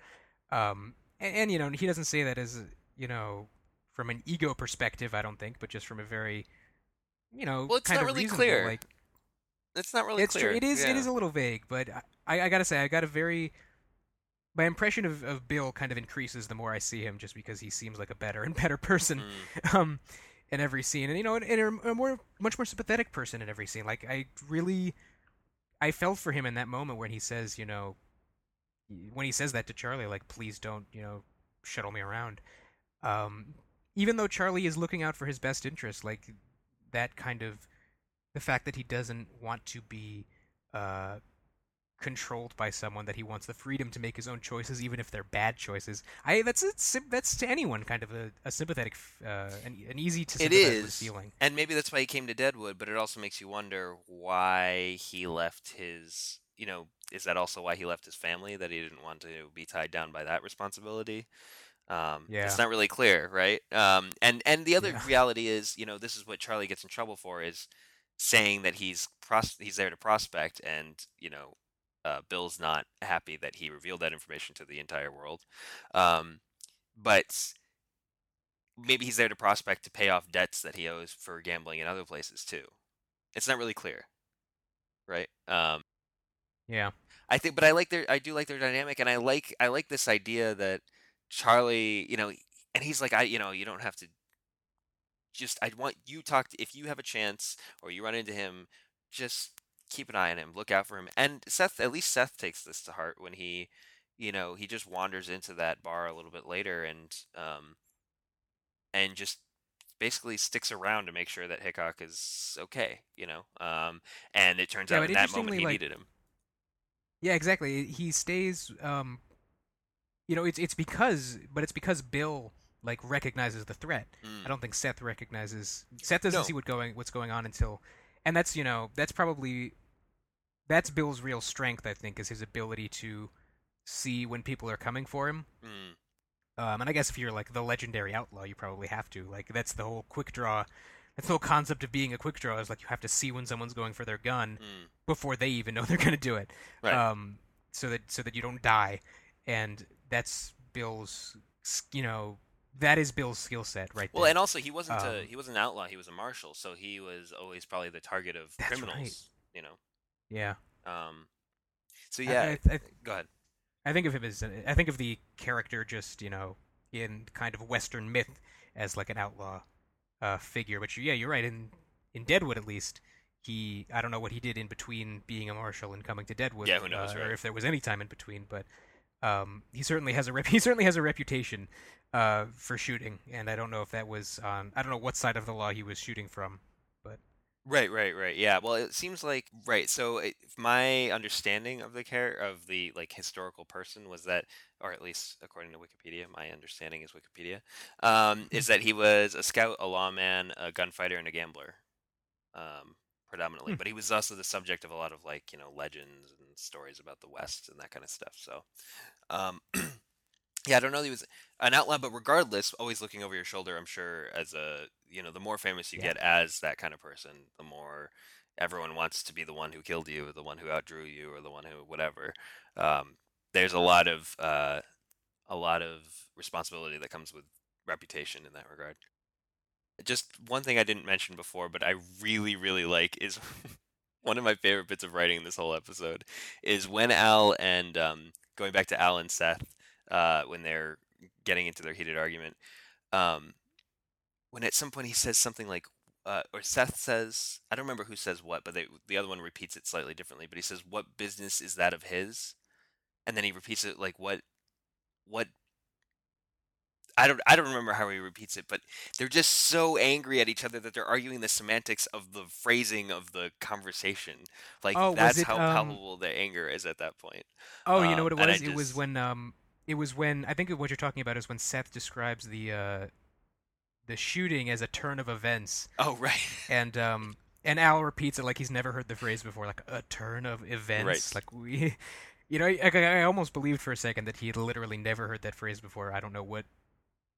um and, and you know he doesn't say that as you know from an ego perspective I don't think but just from a very you know Well, it's kind not of really reasonable, clear. like It's not really it's clear. true. It is. Yeah. It is a little vague, but I, I gotta say, I got a very. My impression of, of Bill kind of increases the more I see him, just because he seems like a better and better person, Mm. (laughs) um, in every scene, and you know, and, and a, a more, much more sympathetic person in every scene. Like I really, I felt for him in that moment when he says, you know, when he says that to Charlie, like, please don't, you know, shuttle me around. Um, even though Charlie is looking out for his best interest, like that kind of the fact that he doesn't want to be uh, controlled by someone that he wants the freedom to make his own choices even if they're bad choices i that's sim- that's to anyone kind of a, a sympathetic uh, an, an easy to It sympathize with feeling and maybe that's why he came to Deadwood. But it also makes you wonder why he left his. You know, is that also why he left his family? That he didn't want to be tied down by that responsibility. Um, Yeah. it's not really clear, right? Um, and and the other Yeah. reality is, you know, this is what Charlie gets in trouble for is saying that he's pros- he's there to prospect, and you know, uh, Bill's not happy that he revealed that information to the entire world. Um, but maybe he's there to prospect to pay off debts that he owes for gambling in other places too. It's not really clear, right? Um, yeah I think, but I like their, I do like their dynamic, and I like, I like this idea that Charlie, you know, and he's like, I, you know, you don't have to. Just, I want you talk to, if you have a chance or you run into him, just keep an eye on him, look out for him. And Seth, at least Seth takes this to heart when he, you know, he just wanders into that bar a little bit later and, um, and just basically sticks around to make sure that Hickok is okay, you know. Um, and it turns Yeah, out in that moment he like- needed him. yeah exactly he stays um you know it's it's because but it's because bill like recognizes the threat. Mm. I don't think Seth recognizes. Seth doesn't No. see what going what's going on until, and that's you know that's probably that's Bill's real strength. I think is his ability to see when people are coming for him. Mm. Um, and I guess if you're like the legendary outlaw, you probably have to. Like that's the whole quick draw. That's the whole concept of being a quick draw is like you have to see when someone's going for their gun Mm. before they even know (laughs) they're going to do it. Right. Um, so that so that you don't die, and that's Bill's. You know, that is Bill's skill set right Well, there. and also he wasn't a Um, he wasn't an outlaw. He was a marshal, so he was always probably the target of That's criminals. right. You know. yeah. Um. So I- yeah, I, I, go ahead. I think of him as I think of the character just you know in kind of Western myth as like an outlaw uh, figure. But yeah, you're right. In in Deadwood, at least, he I don't know what he did in between being a marshal and coming to Deadwood. Yeah, who knows, uh, right? Or if there was any time in between, but um, he certainly has a rep- (laughs) he certainly has a reputation uh, for shooting, and I don't know if that was on I don't know what side of the law he was shooting from. But right, right, right. Yeah. Well, it seems like right. So it, my understanding of the care of the like historical person was that, or at least according to Wikipedia, my understanding is Wikipedia, um, is that he was a scout, a lawman, a gunfighter, and a gambler, um, predominantly. Hmm. But he was also the subject of a lot of like you know legends and stories about the West and that kind of stuff. So, um, (clears throat) yeah, I don't know. that He was an outlaw, but regardless, always looking over your shoulder. I'm sure as a you know, the more famous you Yeah. get as that kind of person, the more everyone wants to be the one who killed you, or the one who outdrew you, or the one who whatever. Um, there's a lot of uh, a lot of responsibility that comes with reputation in that regard. Just one thing I didn't mention before, but I really, really like is (laughs) one of my favorite bits of writing in this whole episode is when Al and um, going back to Al and Seth uh, when they're getting into their heated argument. Um, when at some point he says something like, uh, or Seth says, I don't remember who says what, but they, the other one repeats it slightly differently. But he says, "What business is that of his?" And then he repeats it like, "What, what?" I don't, I don't remember how he repeats it, but they're just so angry at each other that they're arguing the semantics of the phrasing of the conversation. Like Oh, that's it, how um, palpable the anger is at that point. Oh, you Um, know what it was? It was when um, it was when I think what you're talking about is when Seth describes the uh, the shooting as a turn of events, Oh right. (laughs) and um, and Al repeats it like he's never heard the phrase before, like a turn of events. Right. Like we, (laughs) you know, I, I almost believed for a second that he had literally never heard that phrase before. I don't know what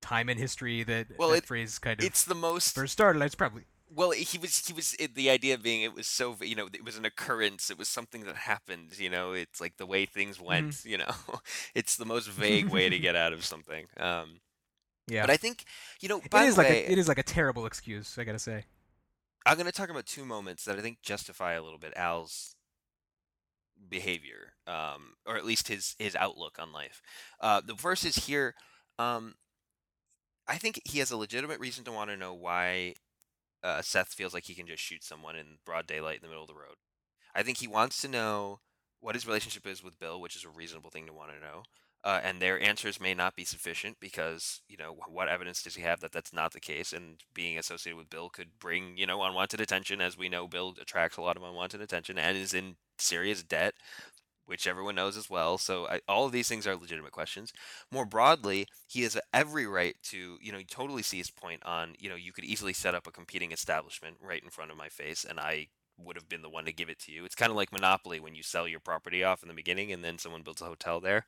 time in history that Well, that it- phrase kind of It's the most first started. It's probably Well, he was he was it, the idea being it was so you know it was an occurrence. It was something that happened. You know, it's like the way things went. You know, (laughs) it's the most vague way to get out of something. Um, (laughs) yeah. But I think you know. it By is the like a, it is like a terrible excuse. I gotta say. I'm to talk about two moments that I think justify a little bit Al's behavior, um, or at least his his outlook on life. Uh, the first is here. Um, I think he has a legitimate reason to want to know why uh, Seth feels like he can just shoot someone in broad daylight in the middle of the road. I think he wants to know what his relationship is with Bill, which is a reasonable thing to want to know. Uh, and their answers may not be sufficient because you know what evidence does he have that that's not the case? And being associated with Bill could bring you know unwanted attention, as we know Bill attracts a lot of unwanted attention and is in serious debt, which everyone knows as well. So I, all of these things are legitimate questions. More broadly, he has every right to you know totally see his point on you know you could easily set up a competing establishment right in front of my face, and I would have been the one to give it to you. It's kind of like Monopoly when you sell your property off in the beginning and then someone builds a hotel there.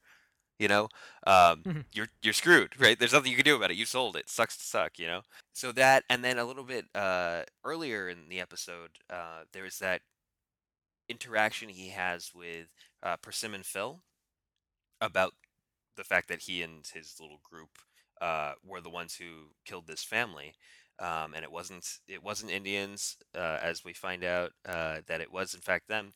You know, um, Mhm. you're you're screwed, (laughs) right? There's nothing you can do about it. You sold it. Sucks to suck, you know. So that, and then a little bit uh, earlier in the episode, uh, was that interaction he has with uh, Persimmon Phil about the fact that he and his little group uh, were the ones who killed this family, um, and it wasn't it wasn't Indians, uh, as we find out uh, that it was in fact them.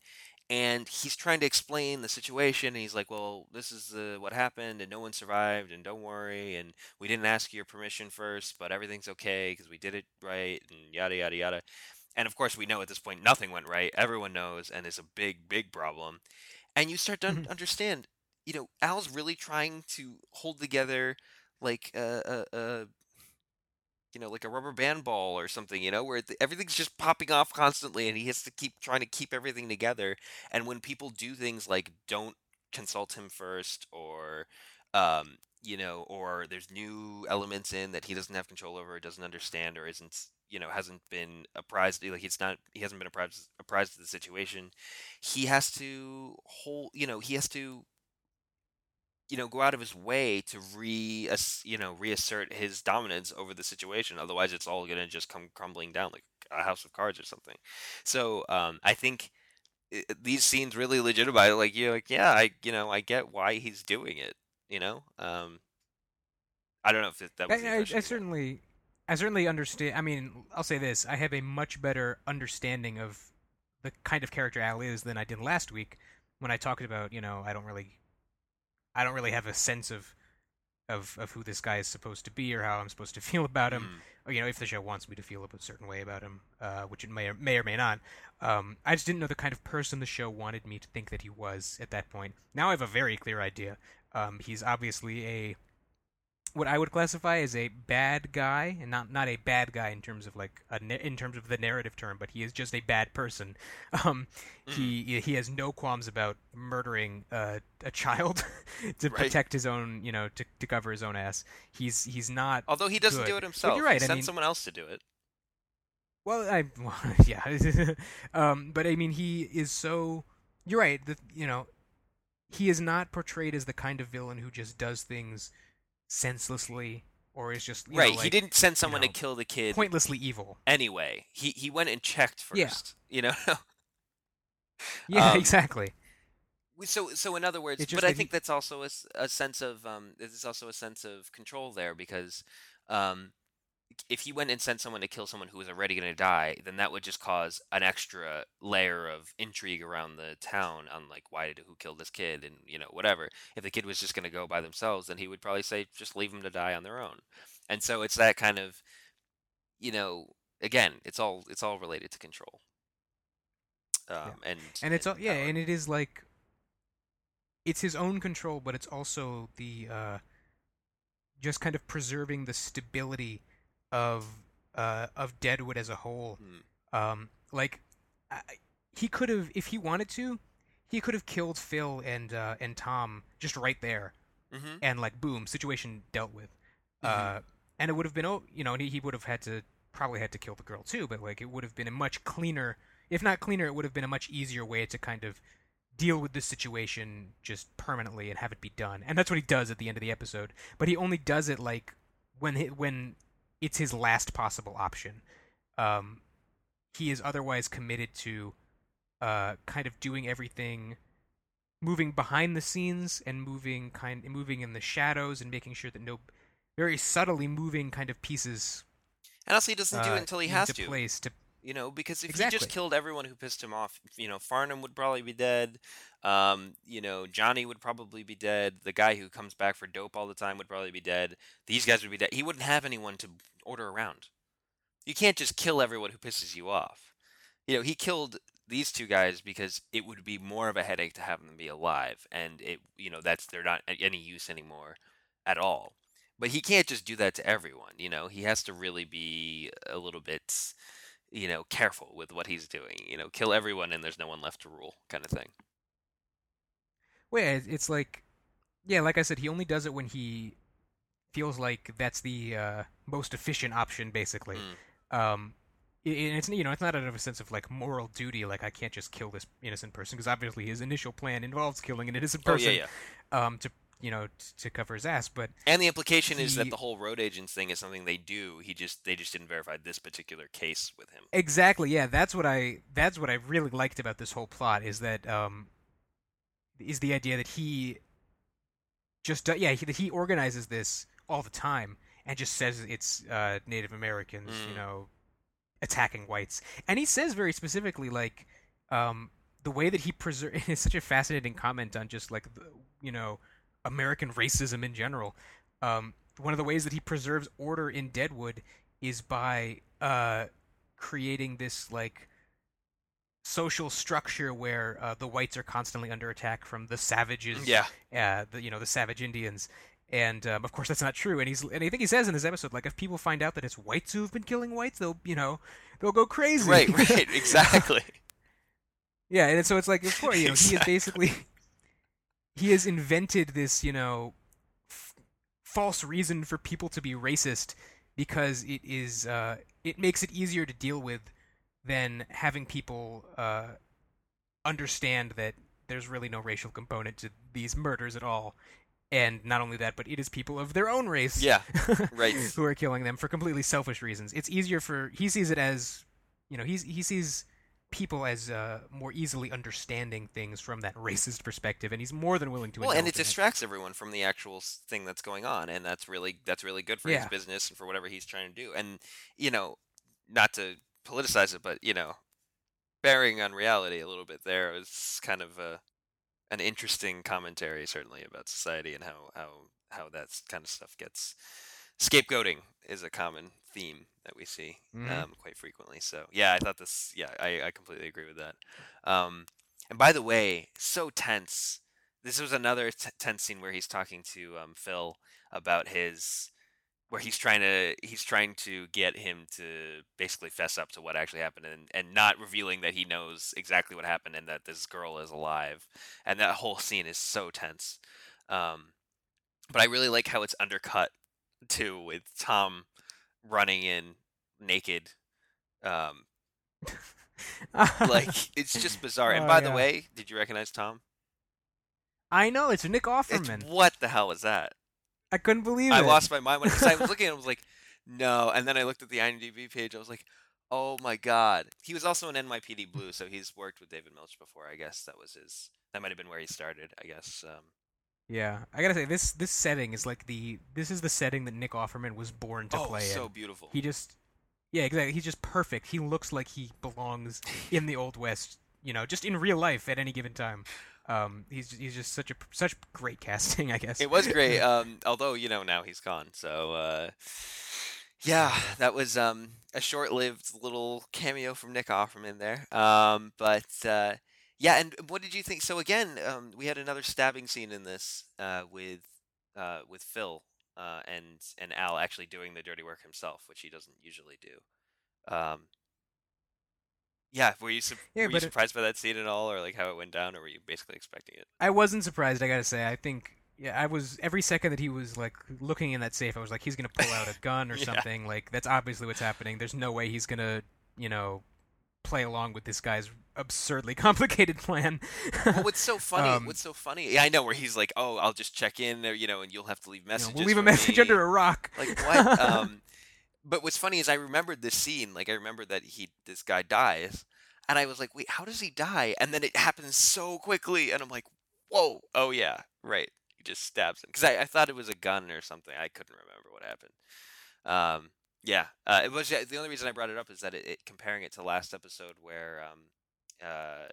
And he's trying to explain the situation, and he's like, "Well, this is uh, what happened, and no one survived, and don't worry, and we didn't ask your permission first, but everything's okay because we did it right, and yada yada yada." And of course, we know at this point nothing went right. Everyone knows, and it's a big, big problem. And you start to un- Mhm. understand, you know, Al's really trying to hold together like a, a, a you know, like a rubber band ball or something, you know, where th- everything's just popping off constantly and he has to keep trying to keep everything together. And when people do things like don't consult him first or, um, you know, or there's new elements in that he doesn't have control over, or doesn't understand, or isn't, you know, hasn't been apprised. Like he's not, he hasn't been apprised apprised of the situation. He has to hold, you know, he has to, you know, go out of his way to re, you know, reassert his dominance over the situation. Otherwise, it's all gonna just come crumbling down like a house of cards or something. So um, I think it, these scenes really legitimize. Like you're like, yeah, I, you know, I get why he's doing it you know, um, I don't know if it, that was. I, I, I certainly, I certainly understand. I mean, I'll say this: I have a much better understanding of the kind of character Al is than I did last week when I talked about. You know, I don't really, I don't really have a sense of of of who this guy is supposed to be or how I'm supposed to (laughs) feel about him. Mm. Or, you know, if the show wants me to feel a certain way about him, uh, which it may or may or may not. Um, I just didn't know the kind of person the show wanted me to think that he was at that point. Now I have a very clear idea. Um, he's obviously a what I would classify as a bad guy, and not not a bad guy in terms of like a, in terms of the narrative term, but he is just a bad person. (laughs) Um, mm. He he has no qualms about murdering uh, a child (laughs) to right. protect his own, you know, to, to cover his own ass. He's he's not. Although he doesn't good. do it himself, but you're right. He I mean, someone else to do it. Well, I (laughs) well, yeah, um, but I mean, he is so. You're right. The, you know, he is not portrayed as the kind of villain who just does things senselessly or is just right. Know, like, he didn't send someone you know, to kill the kid pointlessly evil. Anyway, he he went and checked first. Yeah. You know. (laughs) yeah, (laughs) um, exactly. So so in other words, but I think he... that's also a, a sense of um, there's also a sense of control there because um, if he went and sent someone to kill someone who was already going to die, then that would just cause an extra layer of intrigue around the town on like why did who killed this kid and you know whatever. If the kid was just going to go by themselves, then he would probably say just leave them to die on their own. And so it's that kind of you know again, it's all it's all related to control. Um, yeah. and and it's and all, yeah, and it is like it's his own control, but it's also the uh, just kind of preserving the stability of uh, of Deadwood as a whole. Hmm. Um, like I, he could have, if he wanted to, he could have killed Phil and uh, and Tom just right there, mm-hmm. and like boom, situation dealt with. Mm-hmm. Uh, and it would have been, oh, you know, he, he would have had to probably had to kill the girl too, but like it would have been a much cleaner, if not cleaner, it would have been a much easier way to kind of deal with this situation just permanently and have it be done. And that's what he does at the end of the episode. But he only does it like when he, when it's his last possible option. Um, he is otherwise committed to uh, kind of doing everything, moving behind the scenes and moving kind, moving in the shadows and making sure that no, very subtly moving kind of pieces. And also, he doesn't do uh, it until he has to. Place to you know, because if exactly. he just killed everyone who pissed him off, you know, Farnum would probably be dead. Um, you know, Johnny would probably be dead. The guy who comes back for dope all the time would probably be dead. These guys would be dead. He wouldn't have anyone to order around. You can't just kill everyone who pisses you off. You know, he killed these two guys because it would be more of a headache to have them be alive, and it, you know, that's they're not any use anymore at all. But he can't just do that to everyone. You know, he has to really be a little bit you know, careful with what he's doing. You know, kill everyone and there's no one left to rule, kind of thing. Well, yeah, it's like, yeah, like I said, he only does it when he feels like that's the uh, most efficient option, basically. Mm. Um, it, it's you know, it's not out of a sense of like moral duty, like I can't just kill this innocent person, because obviously his initial plan involves killing an innocent person. Oh, yeah, yeah. Um, to you know, t- to cover his ass. But and the implication he, is that the whole road agents thing is something they do. He just they just didn't verify this particular case with him. Exactly. Yeah, that's what I that's what I really liked about this whole plot is that um is the idea that he just yeah he, he organizes this all the time and just says it's uh, Native Americans, mm. you know, attacking whites, and he says very specifically like um the way that he preserve (laughs) is such a fascinating comment on just like the, you know American racism in general. Um, one of the ways that he preserves order in Deadwood is by uh, creating this like social structure where uh, the whites are constantly under attack from the savages. Yeah. Uh, the you know the savage Indians. And um, of course, that's not true. And he's and I think he says in this episode, like if people find out that it's whites who've been killing whites, they'll you know they'll go crazy. Right, right, (laughs) exactly. yeah, and so it's like, of course, you know, exactly. he is basically he has invented this, you know, f- false reason for people to be racist because it is uh, it makes it easier to deal with than having people uh, understand that there's really no racial component to these murders at all. And not only that, but it is people of their own race, Yeah, (laughs) right. who are killing them for completely selfish reasons. It's easier for he sees it as, you know, he's he sees people as uh, more easily understanding things from that (laughs) racist perspective, and he's more than willing to. Well, and it distracts everyone from the actual thing that's going on, and that's really that's really good for his business and for whatever he's trying to do. And you know, not to politicize it, but you know, bearing on reality a little bit there is kind of a an interesting commentary, certainly about society and how how how that kind of stuff gets scapegoating is a common theme that we see Mhm. um, quite frequently. So yeah, I thought this. Yeah, I, I completely agree with that. Um, and by the way, so tense. This was another t- tense scene where he's talking to um, Phil about his, where he's trying to he's trying to get him to basically fess up to what actually happened and and not revealing that he knows exactly what happened and that this girl is alive. And that whole scene is so tense. Um, but I really like how it's undercut too with Tom running in naked um like (laughs) it's just bizarre. And Oh, by the way did you recognize tom? I know it's Nick it's, Offerman. what the hell is that? I couldn't believe i it. I lost my mind when i was looking at it i was like no. And then i looked at the imdb page i was like oh my god. He was also an nypd blue so he's worked with david milch before i guess. That was his that might have been where he started i guess um Yeah, I gotta say this this setting is like the this is the setting that Nick Offerman was born to oh play so in. beautiful He just yeah, exactly. He's just perfect. He looks like he belongs (laughs) in the old west. You know, just in real life at any given time. Um, he's he's just such a such great (laughs) casting, I guess. It was great. (laughs) Um, although you know now he's gone. So uh, yeah, that was um, a short-lived little cameo from Nick Offerman there. Um, but uh, yeah, and what did you think? So again, um, we had another stabbing scene in this uh, with uh, with Phil uh, and and Al actually doing the dirty work himself, which he doesn't usually do. Um, yeah, were you, su- Yeah, were you but it- surprised by that scene at all, or like how it went down, or were you basically expecting it? I wasn't surprised. I gotta say. I think yeah, I was every second that he was like looking in that safe. I was like, he's gonna pull out a gun or (laughs) Yeah. something. Like that's obviously what's happening. There's no way he's gonna you know play along with this guy's absurdly (laughs) complicated plan. well, what's so funny? Um, what's so funny? Yeah, I know where he's like, "Oh, I'll just check in," you know, and you'll have to leave You know, messages. we'll leave a message me." under a rock. Like what? (laughs) um, but what's funny is I remembered this scene. Like I remember that he, this guy dies, and I was like, "Wait, how does he die?" And then it happens so quickly, and I'm like, "Whoa! Oh yeah, right." He just stabs him because I, I thought it was a gun or something. I couldn't remember what happened. Um, yeah, uh, it was the only reason I brought it up is that it, it comparing it to last episode where um, uh,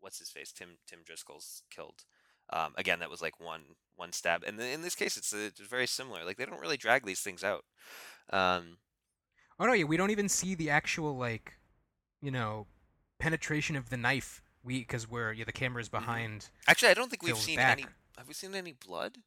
what's his face Tim Tim Driscoll's killed. Um, again, that was like one one stab, and in this case, it's, it's very similar. Like they don't really drag these things out. Um, Oh no, yeah, we don't even see the actual like, you know, penetration of the knife. We because we're yeah, the camera's Mm-hmm. behind. actually, I don't think we've seen back. any. Have we seen any blood?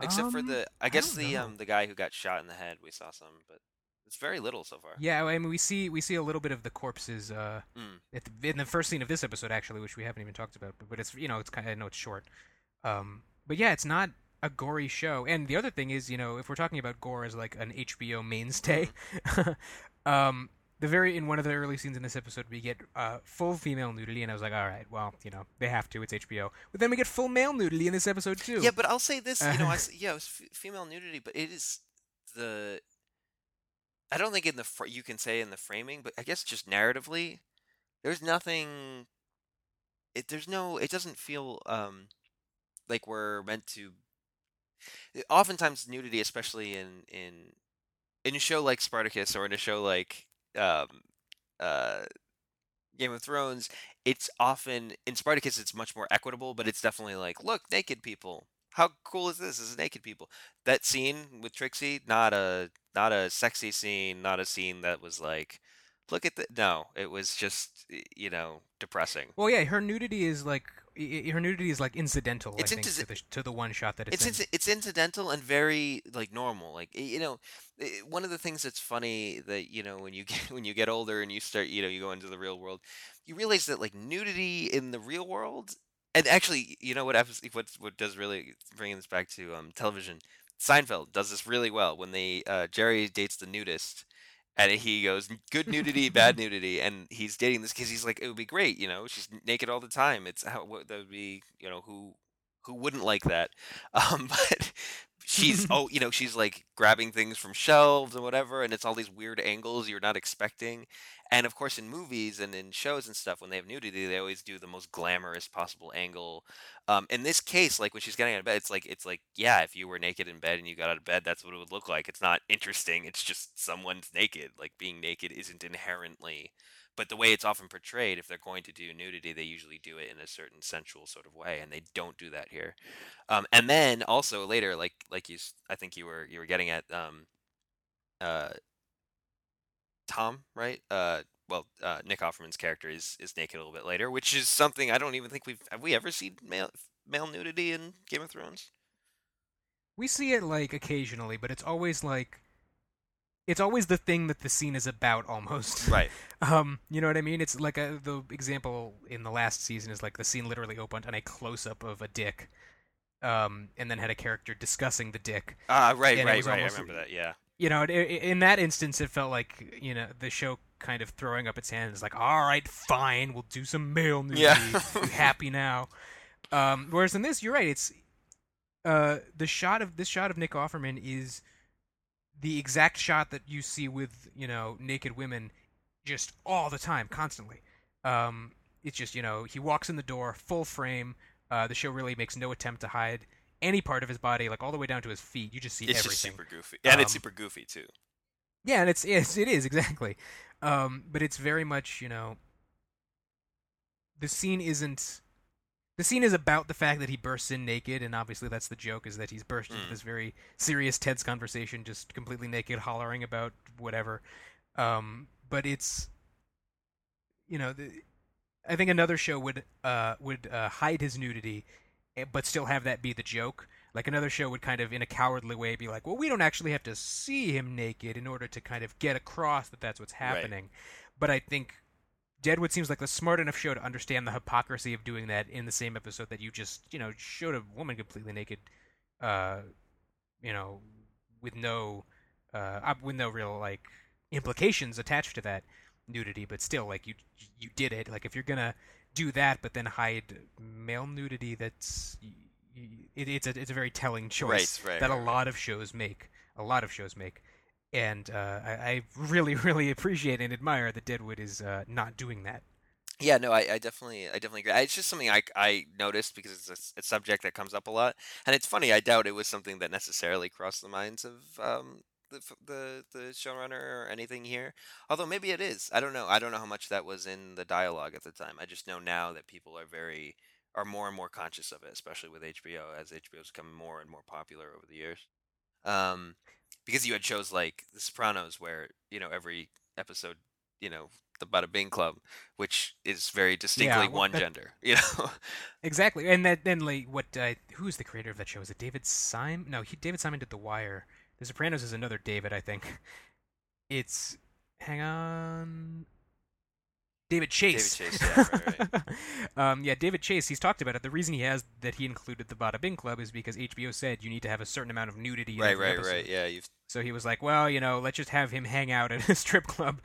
Except for Um, the, I I guess don't the know. um the guy who got shot in the head. We saw some, but it's very little so far. Yeah, I mean we see we see a little bit of the corpses uh, Mm. at the, in the first scene of this episode actually, which we haven't even talked about. But, but it's you know it's kind of I know it's short. Um, but yeah, it's not a gory show. And the other thing is, you know, if we're talking about gore as like an HBO mainstay, (laughs) um, the very in one of the early scenes in this episode, we get uh, full female nudity, and I was like, all right, well, you know, they have to. It's HBO. But then we get full male nudity in this episode too. Yeah, but I'll say this. You know, I (laughs) yeah, it was f- female nudity, but it is the. I don't think in the fr- you can say in the framing, but I guess just narratively, there's nothing. It there's no. It doesn't feel um, like we're meant to. Oftentimes, nudity, especially in in in a show like Spartacus or in a show like um, uh, Game of Thrones, it's often in Spartacus it's much more equitable, but it's definitely like, look, naked people. How cool is this? This is naked people. That scene with Trixie, not a not a sexy scene, not a scene that was like, look at the no, it was just you know, depressing. Well, yeah, her nudity is like her nudity is like incidental. It's I think inti- to the to the one shot that it's, It's in. inci- it's incidental and very like normal. Like you know, one of the things that's funny that you know when you (laughs) get when you get older and you start you know you go into the real world, you realize that like nudity in the real world and actually, you know what? What what does really bringing this back to um, television? Seinfeld does this really well when they uh, Jerry dates the nudist, and he goes good nudity, bad nudity, and he's dating this because he's like it would be great, you know, she's naked all the time. It's how what, that would be, you know, who who wouldn't like that? (laughs) Um, but she's (laughs) oh, you know, she's like grabbing things from shelves and whatever, and it's all these weird angles you're not expecting. And of course, in movies and in shows and stuff, when they have nudity, they always do the most glamorous possible angle. Um, in this case, like when she's getting out of bed, it's like it's like yeah, if you were naked in bed and you got out of bed, that's what it would look like. It's not interesting. It's just someone's naked. Like being naked isn't inherently. But the way it's often portrayed, if they're going to do nudity, they usually do it in a certain sensual sort of way, and they don't do that here. Um, and then also later, like like you, I think you were you were getting at um, uh, Tom, right? Uh, well, uh, Nick Offerman's character is is naked a little bit later, which is something I don't even think we've have we ever seen male male nudity in Game of Thrones. We see it like occasionally, but it's always like it's always the thing that the scene is about almost. (laughs) Right. Um, you know what I mean? It's like a, the example in the last season is like the scene literally opened on a close up of a dick, um, and then had a character discussing the dick. Ah, right, it right, was right. I remember that. Yeah. You know, i- i- in that instance, it felt like you know the show kind of throwing up its hands, like, "All right, fine, we'll do some male nudity. Yeah. Happy now?" Um, whereas in this, you're right. It's uh, the shot of this shot of Nick Offerman is the exact shot that you see with you know naked women just all the time, constantly. Um, it's just you know he walks in the door, full frame. Uh, the show really makes no attempt to hide any part of his body, like all the way down to his feet. You just see It's everything. just super goofy, and it's Um, super goofy too. Yeah, and it's yes, it is (laughs) exactly. Um, but it's very much you know. The scene isn't. The scene is about the fact that he bursts in naked, and obviously that's the joke: is that he's burst into Mm. this very serious, tense conversation, just completely naked, hollering about whatever. Um, but it's, you know, the, I think another show would uh, would uh, hide his nudity, but still have that be the joke. Like another show would kind of, in a cowardly way, be like, "Well, we don't actually have to see him naked in order to kind of get across that that's what's Right. happening." But I think Deadwood seems like the smart enough show to understand the hypocrisy of doing that in the same episode that you just, you know, showed a woman completely naked, uh, you know, with no, uh, with no real like implications attached to that nudity, but still, like you, you did it. Like if you're gonna do that, but then hide male nudity, that's it, it's a it's a very telling choice Right, right, that a lot of shows make. A lot of shows make. And uh, I, I really, (laughs) really appreciate and admire that Deadwood is uh, not doing that. Yeah, no, I, I definitely, I definitely agree. It's just something I, I noticed because it's a subject that comes up a lot, and it's funny. I doubt it was something that necessarily crossed the minds of um, the the the showrunner or anything here. Although maybe it is. I don't know. I don't know how much that was in the dialogue at the time. I just know now that people are very are more and more conscious of it, especially with HBO as HBO's become more and more popular over the years. Um, because you had shows like The Sopranos, where you know every episode, you know, the Bada Bing Club, which is very distinctly well, one that- gender. (laughs) You know, Exactly, and that then like what? Uh, who's the creator of that show? Is it David Simon? No, he David Simon did The Wire. The Sopranos is another David, I think. It's hang on. David Chase. David Chase, yeah, right, (laughs) um, yeah, David Chase. He's talked about it. The reason he has that he included the Bada Bing Club is because HBO said you need to have a certain amount of nudity. in right, right, episode. right. Yeah, you've So he was like, well, you know, let's just have him hang out at a (laughs) strip club,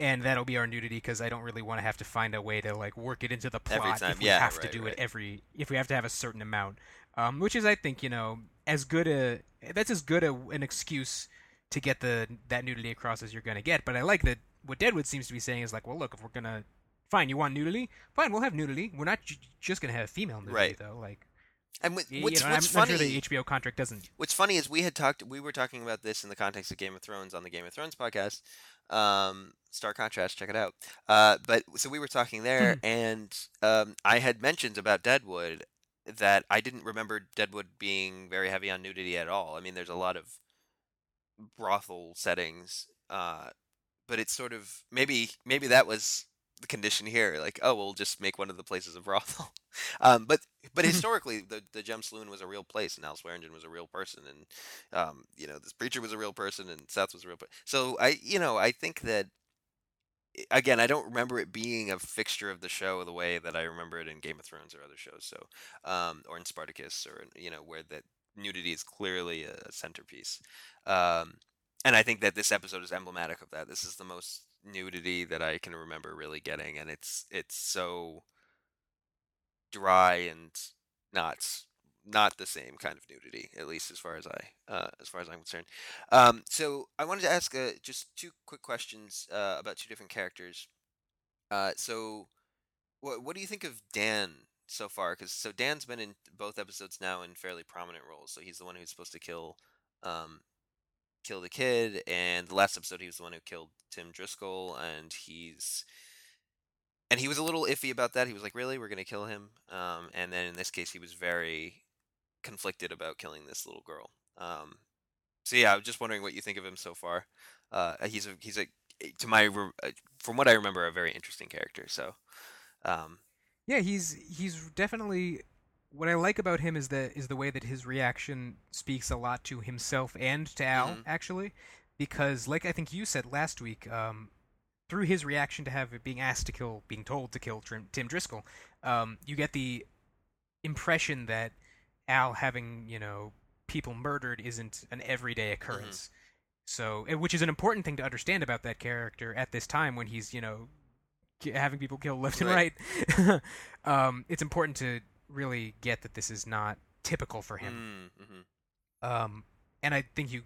and that'll be our nudity because I don't really want to have to find a way to like work it into the plot if we yeah, have to do right. it every if we have to have a certain amount, um, which is I think you know as good a that's as good a, an excuse to get the that nudity across as you're gonna get. But I like that what Deadwood seems to be saying is like, well, look, if we're gonna fine, you want nudity, fine, we'll have nudity. We're not j- just gonna have female nudity Right. though, like. and what's you know, what's I'm, funny. sure the HBO contract doesn't What's funny is we had talked. We were talking about this in the context of Game of Thrones on the Game of Thrones podcast. Um, Stark Contrast, check it out. Uh, but so we were talking there, and um, I had mentioned about Deadwood that I didn't remember Deadwood being very heavy on nudity at all. I mean, there's a lot of brothel settings, uh, but it's sort of maybe maybe that was the condition here. Like, oh, we'll just make one of the places a brothel. (laughs) Um, but but (laughs) historically, the the Gem Saloon was a real place, and Al Swearingen was a real person, and um, you know, this preacher was a real person, and Seth was a real person. So I, you know, I think that again, I don't remember it being a fixture of the show the way that I remember it in Game of Thrones or other shows. So, um, or in Spartacus, or you know, where that nudity is clearly a centerpiece. Um, and I think that this episode is emblematic of that. This is the most nudity that I can remember really getting, and it's it's so dry and not not the same kind of nudity, at least as far as I uh, as far as I'm concerned. Um, so I wanted to ask uh, just two quick questions uh, about two different characters. Uh, so, what what do you think of Dan so far? Because so Dan's been in both episodes now in fairly prominent roles. So he's the one who's supposed to kill um, kill the kid, and the last episode he was the one who killed Tim Driscoll, and he's and he was a little iffy about that. He was like, "Really, we're gonna kill him?" Um, and then in this case, he was very conflicted about killing this little girl. Um, so yeah, I'm just wondering what you think of him so far. Uh, he's a he's a to my uh, from what I remember a very interesting character. So um, yeah, he's he's definitely what I like about him is that is the way that his reaction speaks a lot to himself and to Al Mhm. actually, because like I think you said last week, um, through his reaction to have being asked to kill, being told to kill Tim Driscoll, um, you get the impression that Al having you know people murdered isn't an everyday occurrence. So, eh, which is an important thing to understand about that character at this time when he's you know having people killed left and Right. right. (laughs) um, it's important to really get that this is not typical for him. mm, mhm. Um, and I think you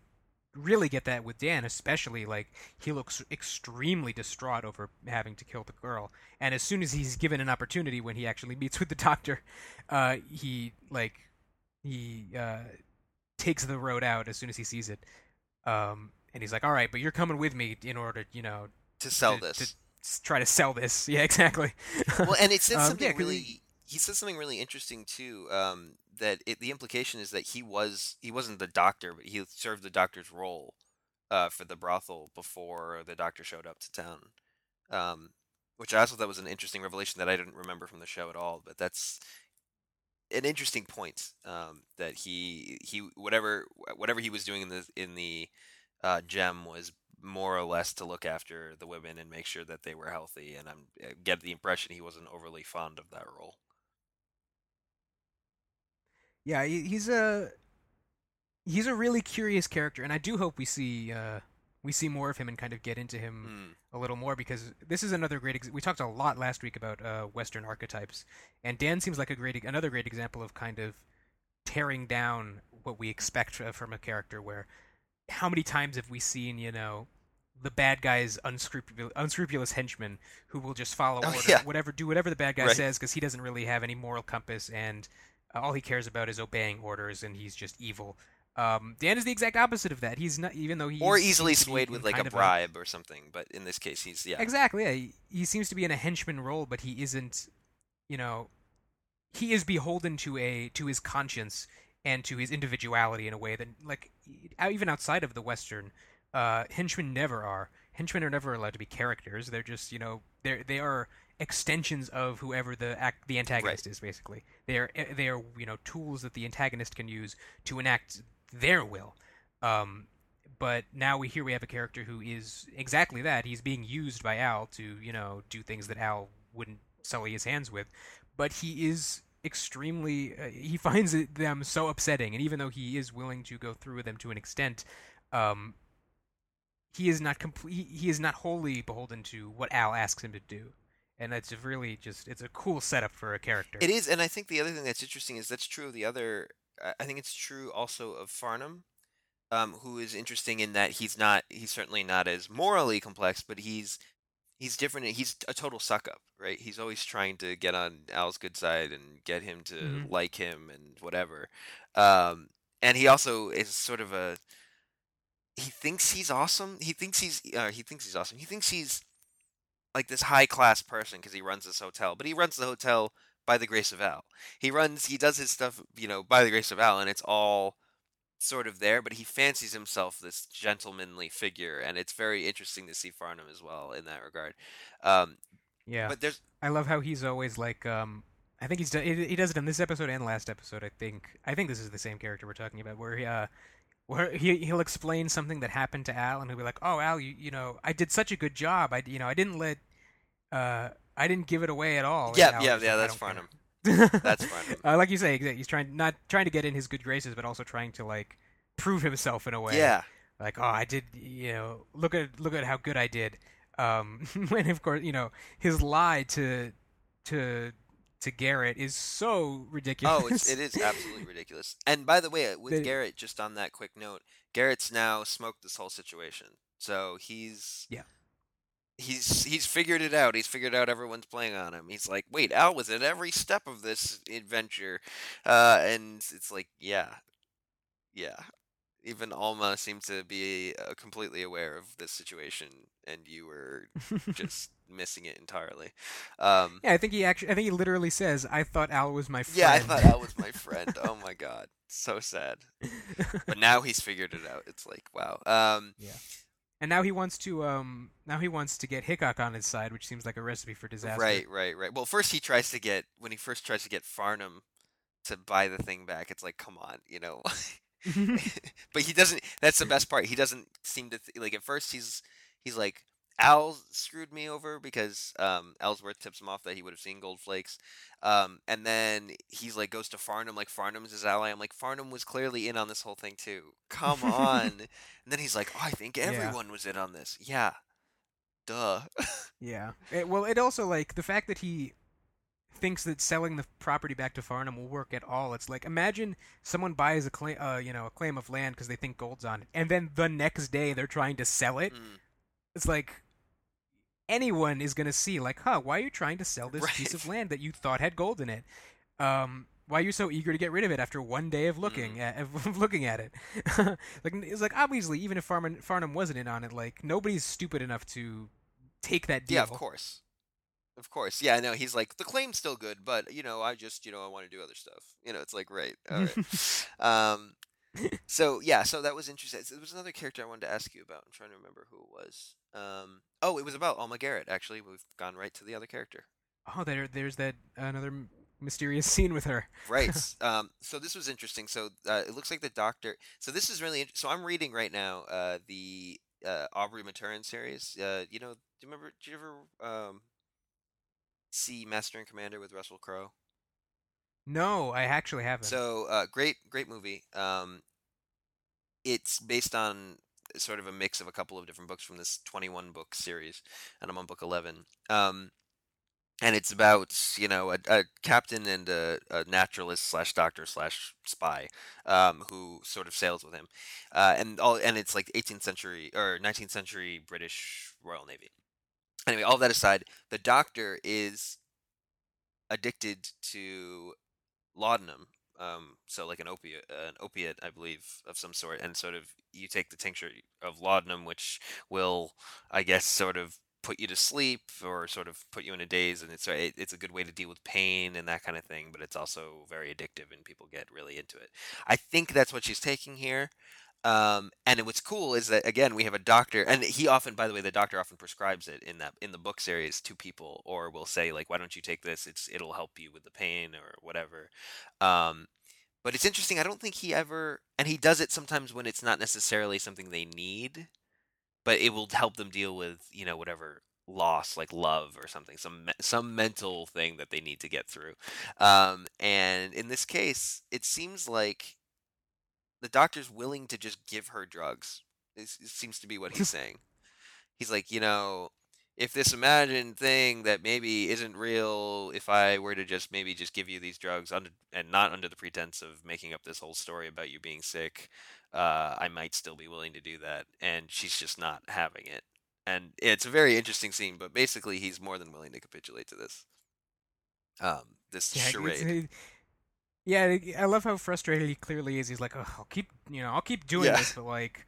really get that with Dan, especially like he looks extremely distraught over having to kill the girl. And as soon as he's given an opportunity, when he actually meets with the doctor, uh, he like he uh, takes the road out as soon as he sees it. Um, and he's like, "All right, but you're coming with me in order, you know, to sell to- this. to s- try to sell this." (laughs) Yeah, exactly. well, and it says (laughs) Um, something yeah, really. he- He says something really interesting too. Um, that it, the implication is that he was he wasn't the doctor, but he served the doctor's role uh, for the brothel before the doctor showed up to town. Um, which I also thought was an interesting revelation that I didn't remember from the show at all. But that's an interesting point. Um, that he he whatever whatever he was doing in the in the uh, gem was more or less to look after the women and make sure that they were healthy. And I'm I get the impression he wasn't overly fond of that role. Yeah, he- he's a he's a really curious character, and I do hope we see uh, we see more of him and kind of get into him Hmm. a little more because this is another great. Ex- we talked a lot last week about uh, Western archetypes, and Dan seems like a great another great example of kind of tearing down what we expect uh, from a character. Where how many times have we seen you know the bad guy's unscrupulous, unscrupulous henchman who will just follow Oh, orders, yeah. whatever do whatever the bad guy Right. says because he doesn't really have any moral compass and uh, all he cares about is obeying orders and he's just evil. Um, Dan is the exact opposite of that. He's not even though he or easily swayed with like a bribe or something. But in this case, he's yeah. Exactly. Yeah. He, he seems to be in a henchman role, but he isn't. You know, he is beholden to a to his conscience and to his individuality in a way that, like, even outside of the Western, uh, henchmen never are. Henchmen are never allowed to be characters. They're just, you know, they they are extensions of whoever the act, the antagonist is. Basically, they are eh, they are you know tools that the antagonist can use to enact their will. Um, but now we here we have a character who is exactly that. He's being used by Al to, you know, do things that Al wouldn't sully his hands with. But he is extremely uh, he (laughs) finds it, them so upsetting and even though he is willing to go through with them to an extent um he is not complete he, he is not wholly beholden to what Al asks him to do. And that's really just it's a cool setup for a character. It is, and I think the other thing that's interesting is that's true of the other. I- think it's true also of Farnum, um, who is interesting in that he's not. He's certainly not as morally complex, but he's he's different. He's a total suck up, right? He's always trying to get on Al's good side and get him to Mhm. like him and whatever. Um, and he also is sort of a. He thinks he's awesome. He thinks he's. Uh, he thinks he's awesome. He thinks he's like this high class person because he runs this hotel, but he runs the hotel by the grace of Al. He runs, he does his stuff, you know, by the grace of Al, and it's all sort of there. But he fancies himself this gentlemanly figure, and it's very interesting to see Farnum as well in that regard. Um, yeah. But there's, I love how he's always like um I think he's done, he does it in this episode and last episode I think I think this is the same character we're talking about where he uh where he he'll explain something that happened to Al, and he'll be like, "Oh, Al, you you know, I did such a good job. I you know, I didn't let, uh, I didn't give it away at all." Yeah, yeah, yeah. like, "I That's. Farnum. (laughs) That's Farnum. uh, like you say, he's trying not trying to get in his good graces, but also trying to like prove himself in a way. Yeah, like oh i did you know look at look at how good i did um (laughs) and of course you know his lie to to to garrett is so ridiculous Oh, it's, it is absolutely (laughs) ridiculous. And by the way, uh, with The- Garrett, just on that quick note, Garrett's now smoked this whole situation. So he's Yeah. He's he's figured it out. He's figured out everyone's playing on him. He's like, wait, Al was at every step of this adventure, uh, and it's like, yeah, yeah. Even Alma seemed to be uh, completely aware of this situation, and you were (laughs) just missing it entirely. Um, yeah i think he actually i think he literally says i thought al was my friend yeah, I thought Al was my friend. Oh my (laughs) god, so sad. But now he's figured it out. It's like wow. Um, and now he wants to um now he wants to get hickok on his side which seems like a recipe for disaster right, right, right. Well, first he tries to get when he first tries to get Farnum to buy the thing back. It's like, come on, you know. (laughs) (laughs) but he doesn't. That's the best part. He doesn't seem to th- like. At first, he's he's like. Al screwed me over because um, Ellsworth tips him off that he would have seen gold flakes, um, and then he's like goes to Farnum like Farnum's his ally. I'm like Farnum was clearly in on this whole thing too. Come (laughs) on, and then he's like, oh, I think Yeah. everyone was in on this. Yeah, duh. (laughs) Yeah. It, well, it also like the fact that he thinks that selling the property back to Farnum will work at all. It's like imagine someone buys a claim, uh, you know, a claim of land because they think gold's on it, and then the next day they're trying to sell it. Mm. It's like anyone is gonna see like, huh? Why are you trying to sell this piece of land that you thought had gold in it? Um, why are you so eager to get rid of it after one day of looking Mm. at of looking at it? (laughs) like it's like obviously even if Farnum, Farnum wasn't in on it, like nobody's stupid enough to take that deal. Yeah, of course. Of course. Yeah, no, he's like, the claim's still good, but, you know, I just, you know, I want to do other stuff. You know, it's like, right. All right. (laughs) um, so, yeah, so that was interesting. There was another character I wanted to ask you about. I'm trying to remember who it was. Um, oh, it was about Alma Garrett, actually. We've gone right to the other character. Oh, there, there's that another mysterious (laughs) scene with her. Right. (laughs) um, so this was interesting. So uh, it looks like the doctor. So this is really. int- So I'm reading right now uh, the uh, Aubrey Maturin series. Uh, you know, do you remember? Did you ever um, see Master and Commander with Russell Crowe? No, I actually haven't. So uh, great, great movie. Um, it's based on sort of a mix of a couple of different books from this 21 book series, and I'm on book 11. Um, and it's about you know a, a captain and a, a naturalist slash doctor slash spy um, who sort of sails with him, uh, and all and it's like 18th century or 19th century British Royal Navy. Anyway, all that aside, the doctor is addicted to laudanum, um, so like an opiate, an opiate, I believe, of some sort, and sort of you take the tincture of laudanum, which will, I guess, sort of put you to sleep or sort of put you in a daze, and it's it, it's a good way to deal with pain and that kind of thing. But it's also very addictive, and people get really into it. I think that's what she's taking here. Um, and what's cool is that again we have a doctor, and he often, by the way, the doctor often prescribes it in that in the book series to people, or will say like, "Why don't you take this? It's it'll help you with the pain or whatever." Um, but it's interesting. I don't think he ever, and he does it sometimes when it's not necessarily something they need, but it will help them deal with you know whatever loss like love or something some some mental thing that they need to get through um, and in this case it seems like the doctor's willing to just give her drugs it, it seems to be what he's (laughs) saying. He's like you know if this imagined thing that maybe isn't real if i were to just maybe just give you these drugs under and not under the pretense of making up this whole story about you being sick uh, i might still be willing to do that and she's just not having it. And it's a very interesting scene but basically he's more than willing to capitulate to this um this yeah, charade yeah, I love how frustrated he clearly is. He's like, oh, I'll keep, you know, I'll keep doing Yeah. this, but like,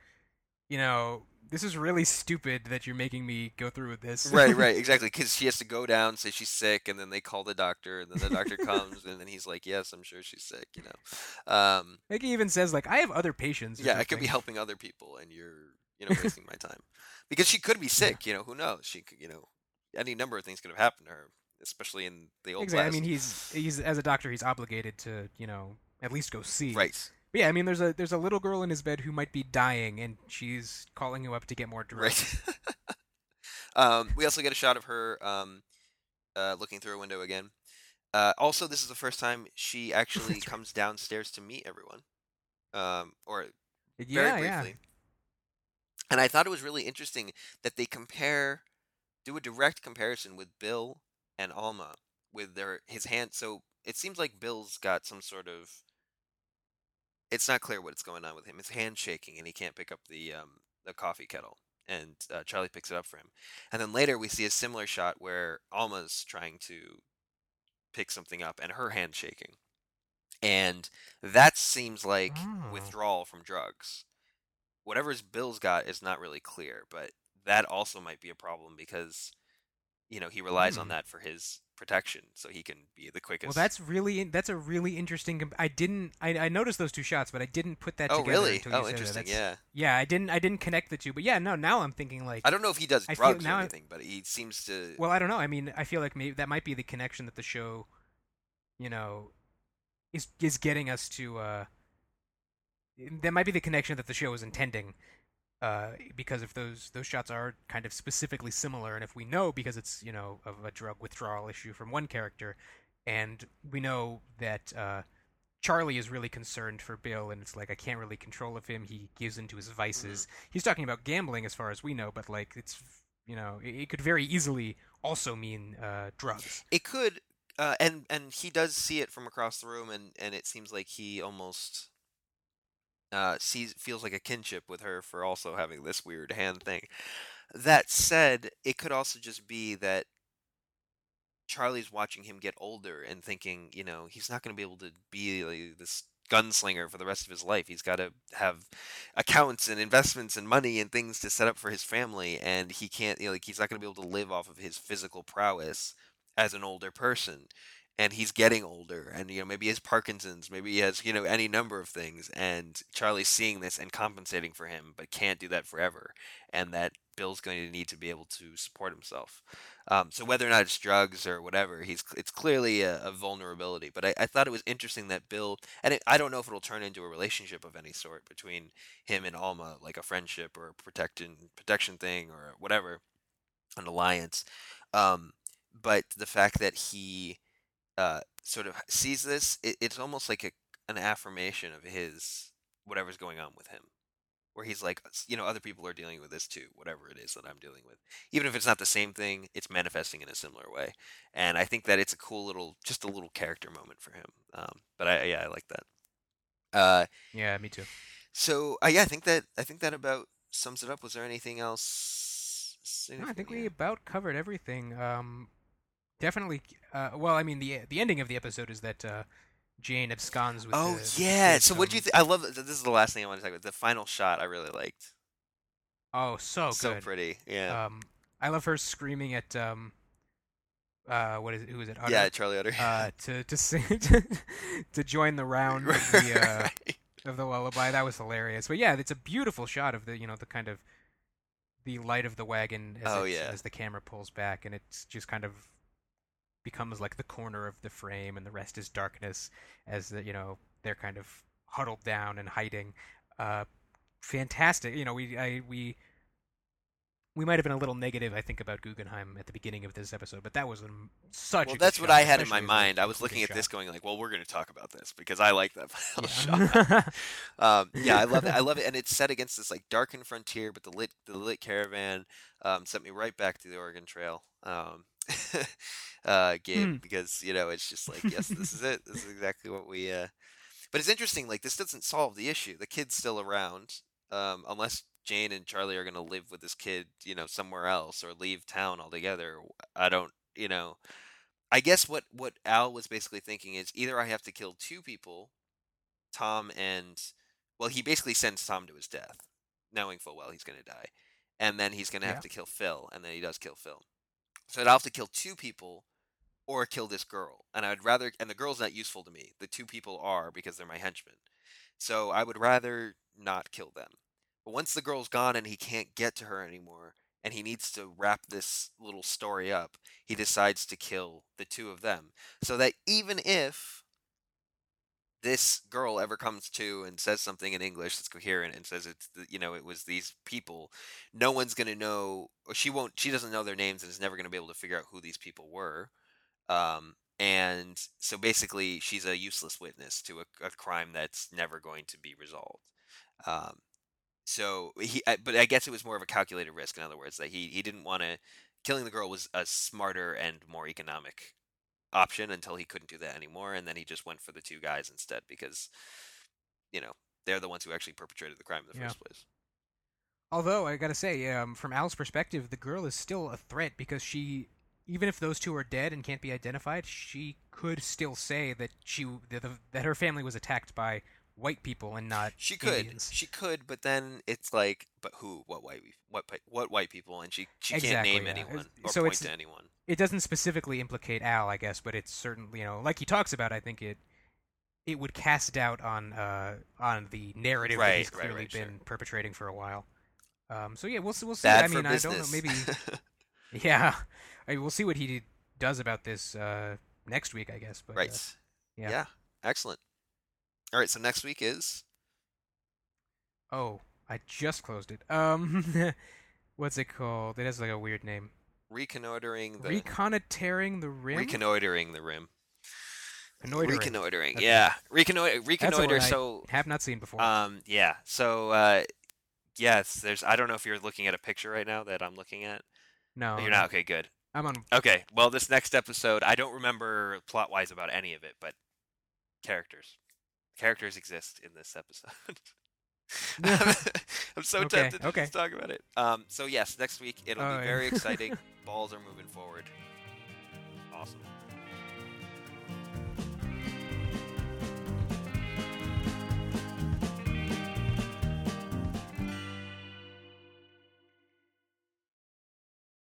you know, this is really stupid that you're making me go through with this. right, right, (laughs) exactly. Because she has to go down, say she's sick, and then they call the doctor, and then the doctor comes, and then he's like, "Yes, I'm sure she's sick." You know, um, like he even says, like, I have other patients. yeah, I could be helping other people, and you're, you know, wasting my time because she could be (laughs) sick. You know, who knows? She could, you know, any number of things could have happened to her, especially in the old Exactly. I mean, he's (laughs) he's as a doctor, he's obligated to, you know, at least go see. right. But yeah, I mean, there's a there's a little girl in his bed who might be dying, and she's calling him up to get more drugs. Right. (laughs) um, we also get a shot of her um, uh, looking through a window again. Uh, also, this is the first time she (laughs) actually right. comes downstairs to meet everyone, um, or very yeah, yeah. briefly. And I thought it was really interesting that they compare, do a direct comparison with Bill and Alma with their his hand. So it seems like Bill's got some sort of. It's not clear what's going on with him. His hand shaking and he can't pick up the um, the coffee kettle. And uh, Charlie picks it up for him. And then later we see a similar shot where Alma's trying to pick something up and her hand shaking. And that seems like Oh. withdrawal from drugs. Whatever's Bill's got is not really clear, but that also might be a problem because you know he relies on Hmm. that for his protection, so he can be the quickest. Well, that's really that's a really interesting. comp- I didn't I, I noticed those two shots, but I didn't put that oh together really? until Oh, that. interesting. That's- Yeah, yeah. I didn't I didn't connect the two, but yeah, no. Now I'm thinking like, I don't know if he does I drugs or now I- anything, but he seems to. well, I don't know. I mean, I feel like maybe that might be the connection that the show, you know, is is getting us to. uh That might be the connection that the show is intending. Uh, because if those those shots are kind of specifically similar, and if we know because it's you know of a drug withdrawal issue from one character, and we know that uh, Charlie is really concerned for Bill, and it's like I can't really control of him. He gives into his vices. He's talking about gambling, as far as we know, but like it's you know it, it could very easily also mean uh, drugs. It could, uh, and and he does see it from across the room, and and it seems like he almost uh, sees feels like a kinship with her for also having this weird hand thing. That said, it could also just be that Charlie's watching him get older and thinking, you know, he's not going to be able to be like, this gunslinger for the rest of his life. He's got to have accounts and investments and money and things to set up for his family, and he can't, you know, like, he's not going to be able to live off of his physical prowess as an older person. And he's getting older, and you know maybe he has Parkinson's, maybe he has you know any number of things, and Charlie's seeing this and compensating for him, but can't do that forever, and that Bill's going to need to be able to support himself. Um, so whether or not it's drugs or whatever, he's it's clearly a, a vulnerability. But I, I thought it was interesting that Bill, and it, I don't know if it'll turn into a relationship of any sort between him and Alma, like a friendship or a protection protection thing or whatever, an alliance. Um, but the fact that he uh, sort of sees this, it, it's almost like a, an affirmation of his whatever's going on with him. Where he's like, you know, other people are dealing with this too, whatever it is that I'm dealing with. Even if it's not the same thing, it's manifesting in a similar way. And I think that it's a cool little, just a little character moment for him. Um, but I, yeah, I like that. Uh, Yeah, me too. so uh, yeah, I think that I think that about sums it up. Was there anything else? No, I think we about covered everything. Um, definitely. Uh, well, I mean, the the ending of the episode is that uh, Jane absconds with. Oh the, yeah. kids, So what do you think? I love this is the last thing I want to talk about. The final shot I really liked. Oh, so so pretty. Yeah. Um, I love her screaming at um, uh, what is it? Who is it? Utter? yeah, Charlie Utter. Uh, (laughs) to to sing (laughs) to, to join the round of the uh, Right. of the lullaby. That was hilarious. But yeah, it's a beautiful shot of the you know the kind of the light of the wagon as, Oh, yeah. as the camera pulls back, and it's just kind of becomes like the corner of the frame, and the rest is darkness as the you know they're kind of huddled down and hiding. Uh, fantastic. You know, we I we. We might have been a little negative, I think, about Guggenheim at the beginning of this episode, but that was um, such. Well, that's what shot, I had in my mind. I was looking at this going like, well, we're going to talk about this because I like that final (laughs) (laughs) shot. Yeah. Um, yeah, I love it. I love it, and it's set against this like darkened frontier, but the lit the lit caravan um, sent me right back to the Oregon Trail. Um, (laughs) uh, Gabe, Hmm. because you know it's just like, yes, this is (laughs) it. This is exactly what we. Uh... But it's interesting. Like this doesn't solve the issue. The kid's still around, um, unless Jane and Charlie are going to live with this kid, you know, somewhere else or leave town altogether. I don't, you know. I guess what what Al was basically thinking is either I have to kill two people, Tom and well, he basically sends Tom to his death, knowing full well he's going to die, and then he's going to have to kill Phil, and then he does kill Phil. So I'd have to kill two people, or kill this girl, and I'd rather. And the girl's not useful to me. The two people are because they're my henchmen. So I would rather not kill them. But once the girl's gone and he can't get to her anymore, and he needs to wrap this little story up, he decides to kill the two of them. So that even if this girl ever comes to and says something in English that's coherent and says it's you know it was these people, no one's gonna know she won't she doesn't know their names and is never gonna be able to figure out who these people were. Um, and so basically she's a useless witness to a, a crime that's never going to be resolved. Um, so he but I guess it was more of a calculated risk. In other words, that he he didn't want to killing the girl was a smarter and more economic option until he couldn't do that anymore, and then he just went for the two guys instead because, you know, they're the ones who actually perpetrated the crime in the Yeah. first place. Although I gotta say, um, from Al's perspective, the girl is still a threat because she, even if those two are dead and can't be identified, she could still say that she that, the, that her family was attacked by white people and not She could, Indians. she could, but then it's like, but who? What white? What what white people? And she she can't name yeah. anyone or So point it's- to anyone. It doesn't specifically implicate Al, I guess, but it's certainly you know, like he talks about. I think it it would cast doubt on uh on the narrative that he's Right, right, clearly sure. been perpetrating for a while. Um, so yeah, we'll see. We'll see. Bad I mean, I don't know. Maybe (laughs) (laughs) yeah, I mean, we'll see what he does about this uh, next week, I guess. But, uh, yeah. yeah. Excellent. All right. So next week is Oh, I just closed it. Um, (laughs) what's it called? It has like a weird name. reconnoitering the Reconnoitering the rim. reconnoitering the rim. Reconnoitering. Reconnoitering. Yeah. Reconnoiter. Reconnoiter. word I So have not seen before. Um, yeah. So, uh, yes, there's. I don't know if you're looking at a picture right now that I'm looking at. no, you're not. Okay, good. I'm on. Okay. Well, this next episode, I don't remember plot wise about any of it, but characters, characters exist in this episode. (laughs) (laughs) (laughs) I'm so Okay, tempted to okay. just talk about it. Um, so yes, next week it'll Oh, be yeah. very exciting. Balls are moving forward. Awesome.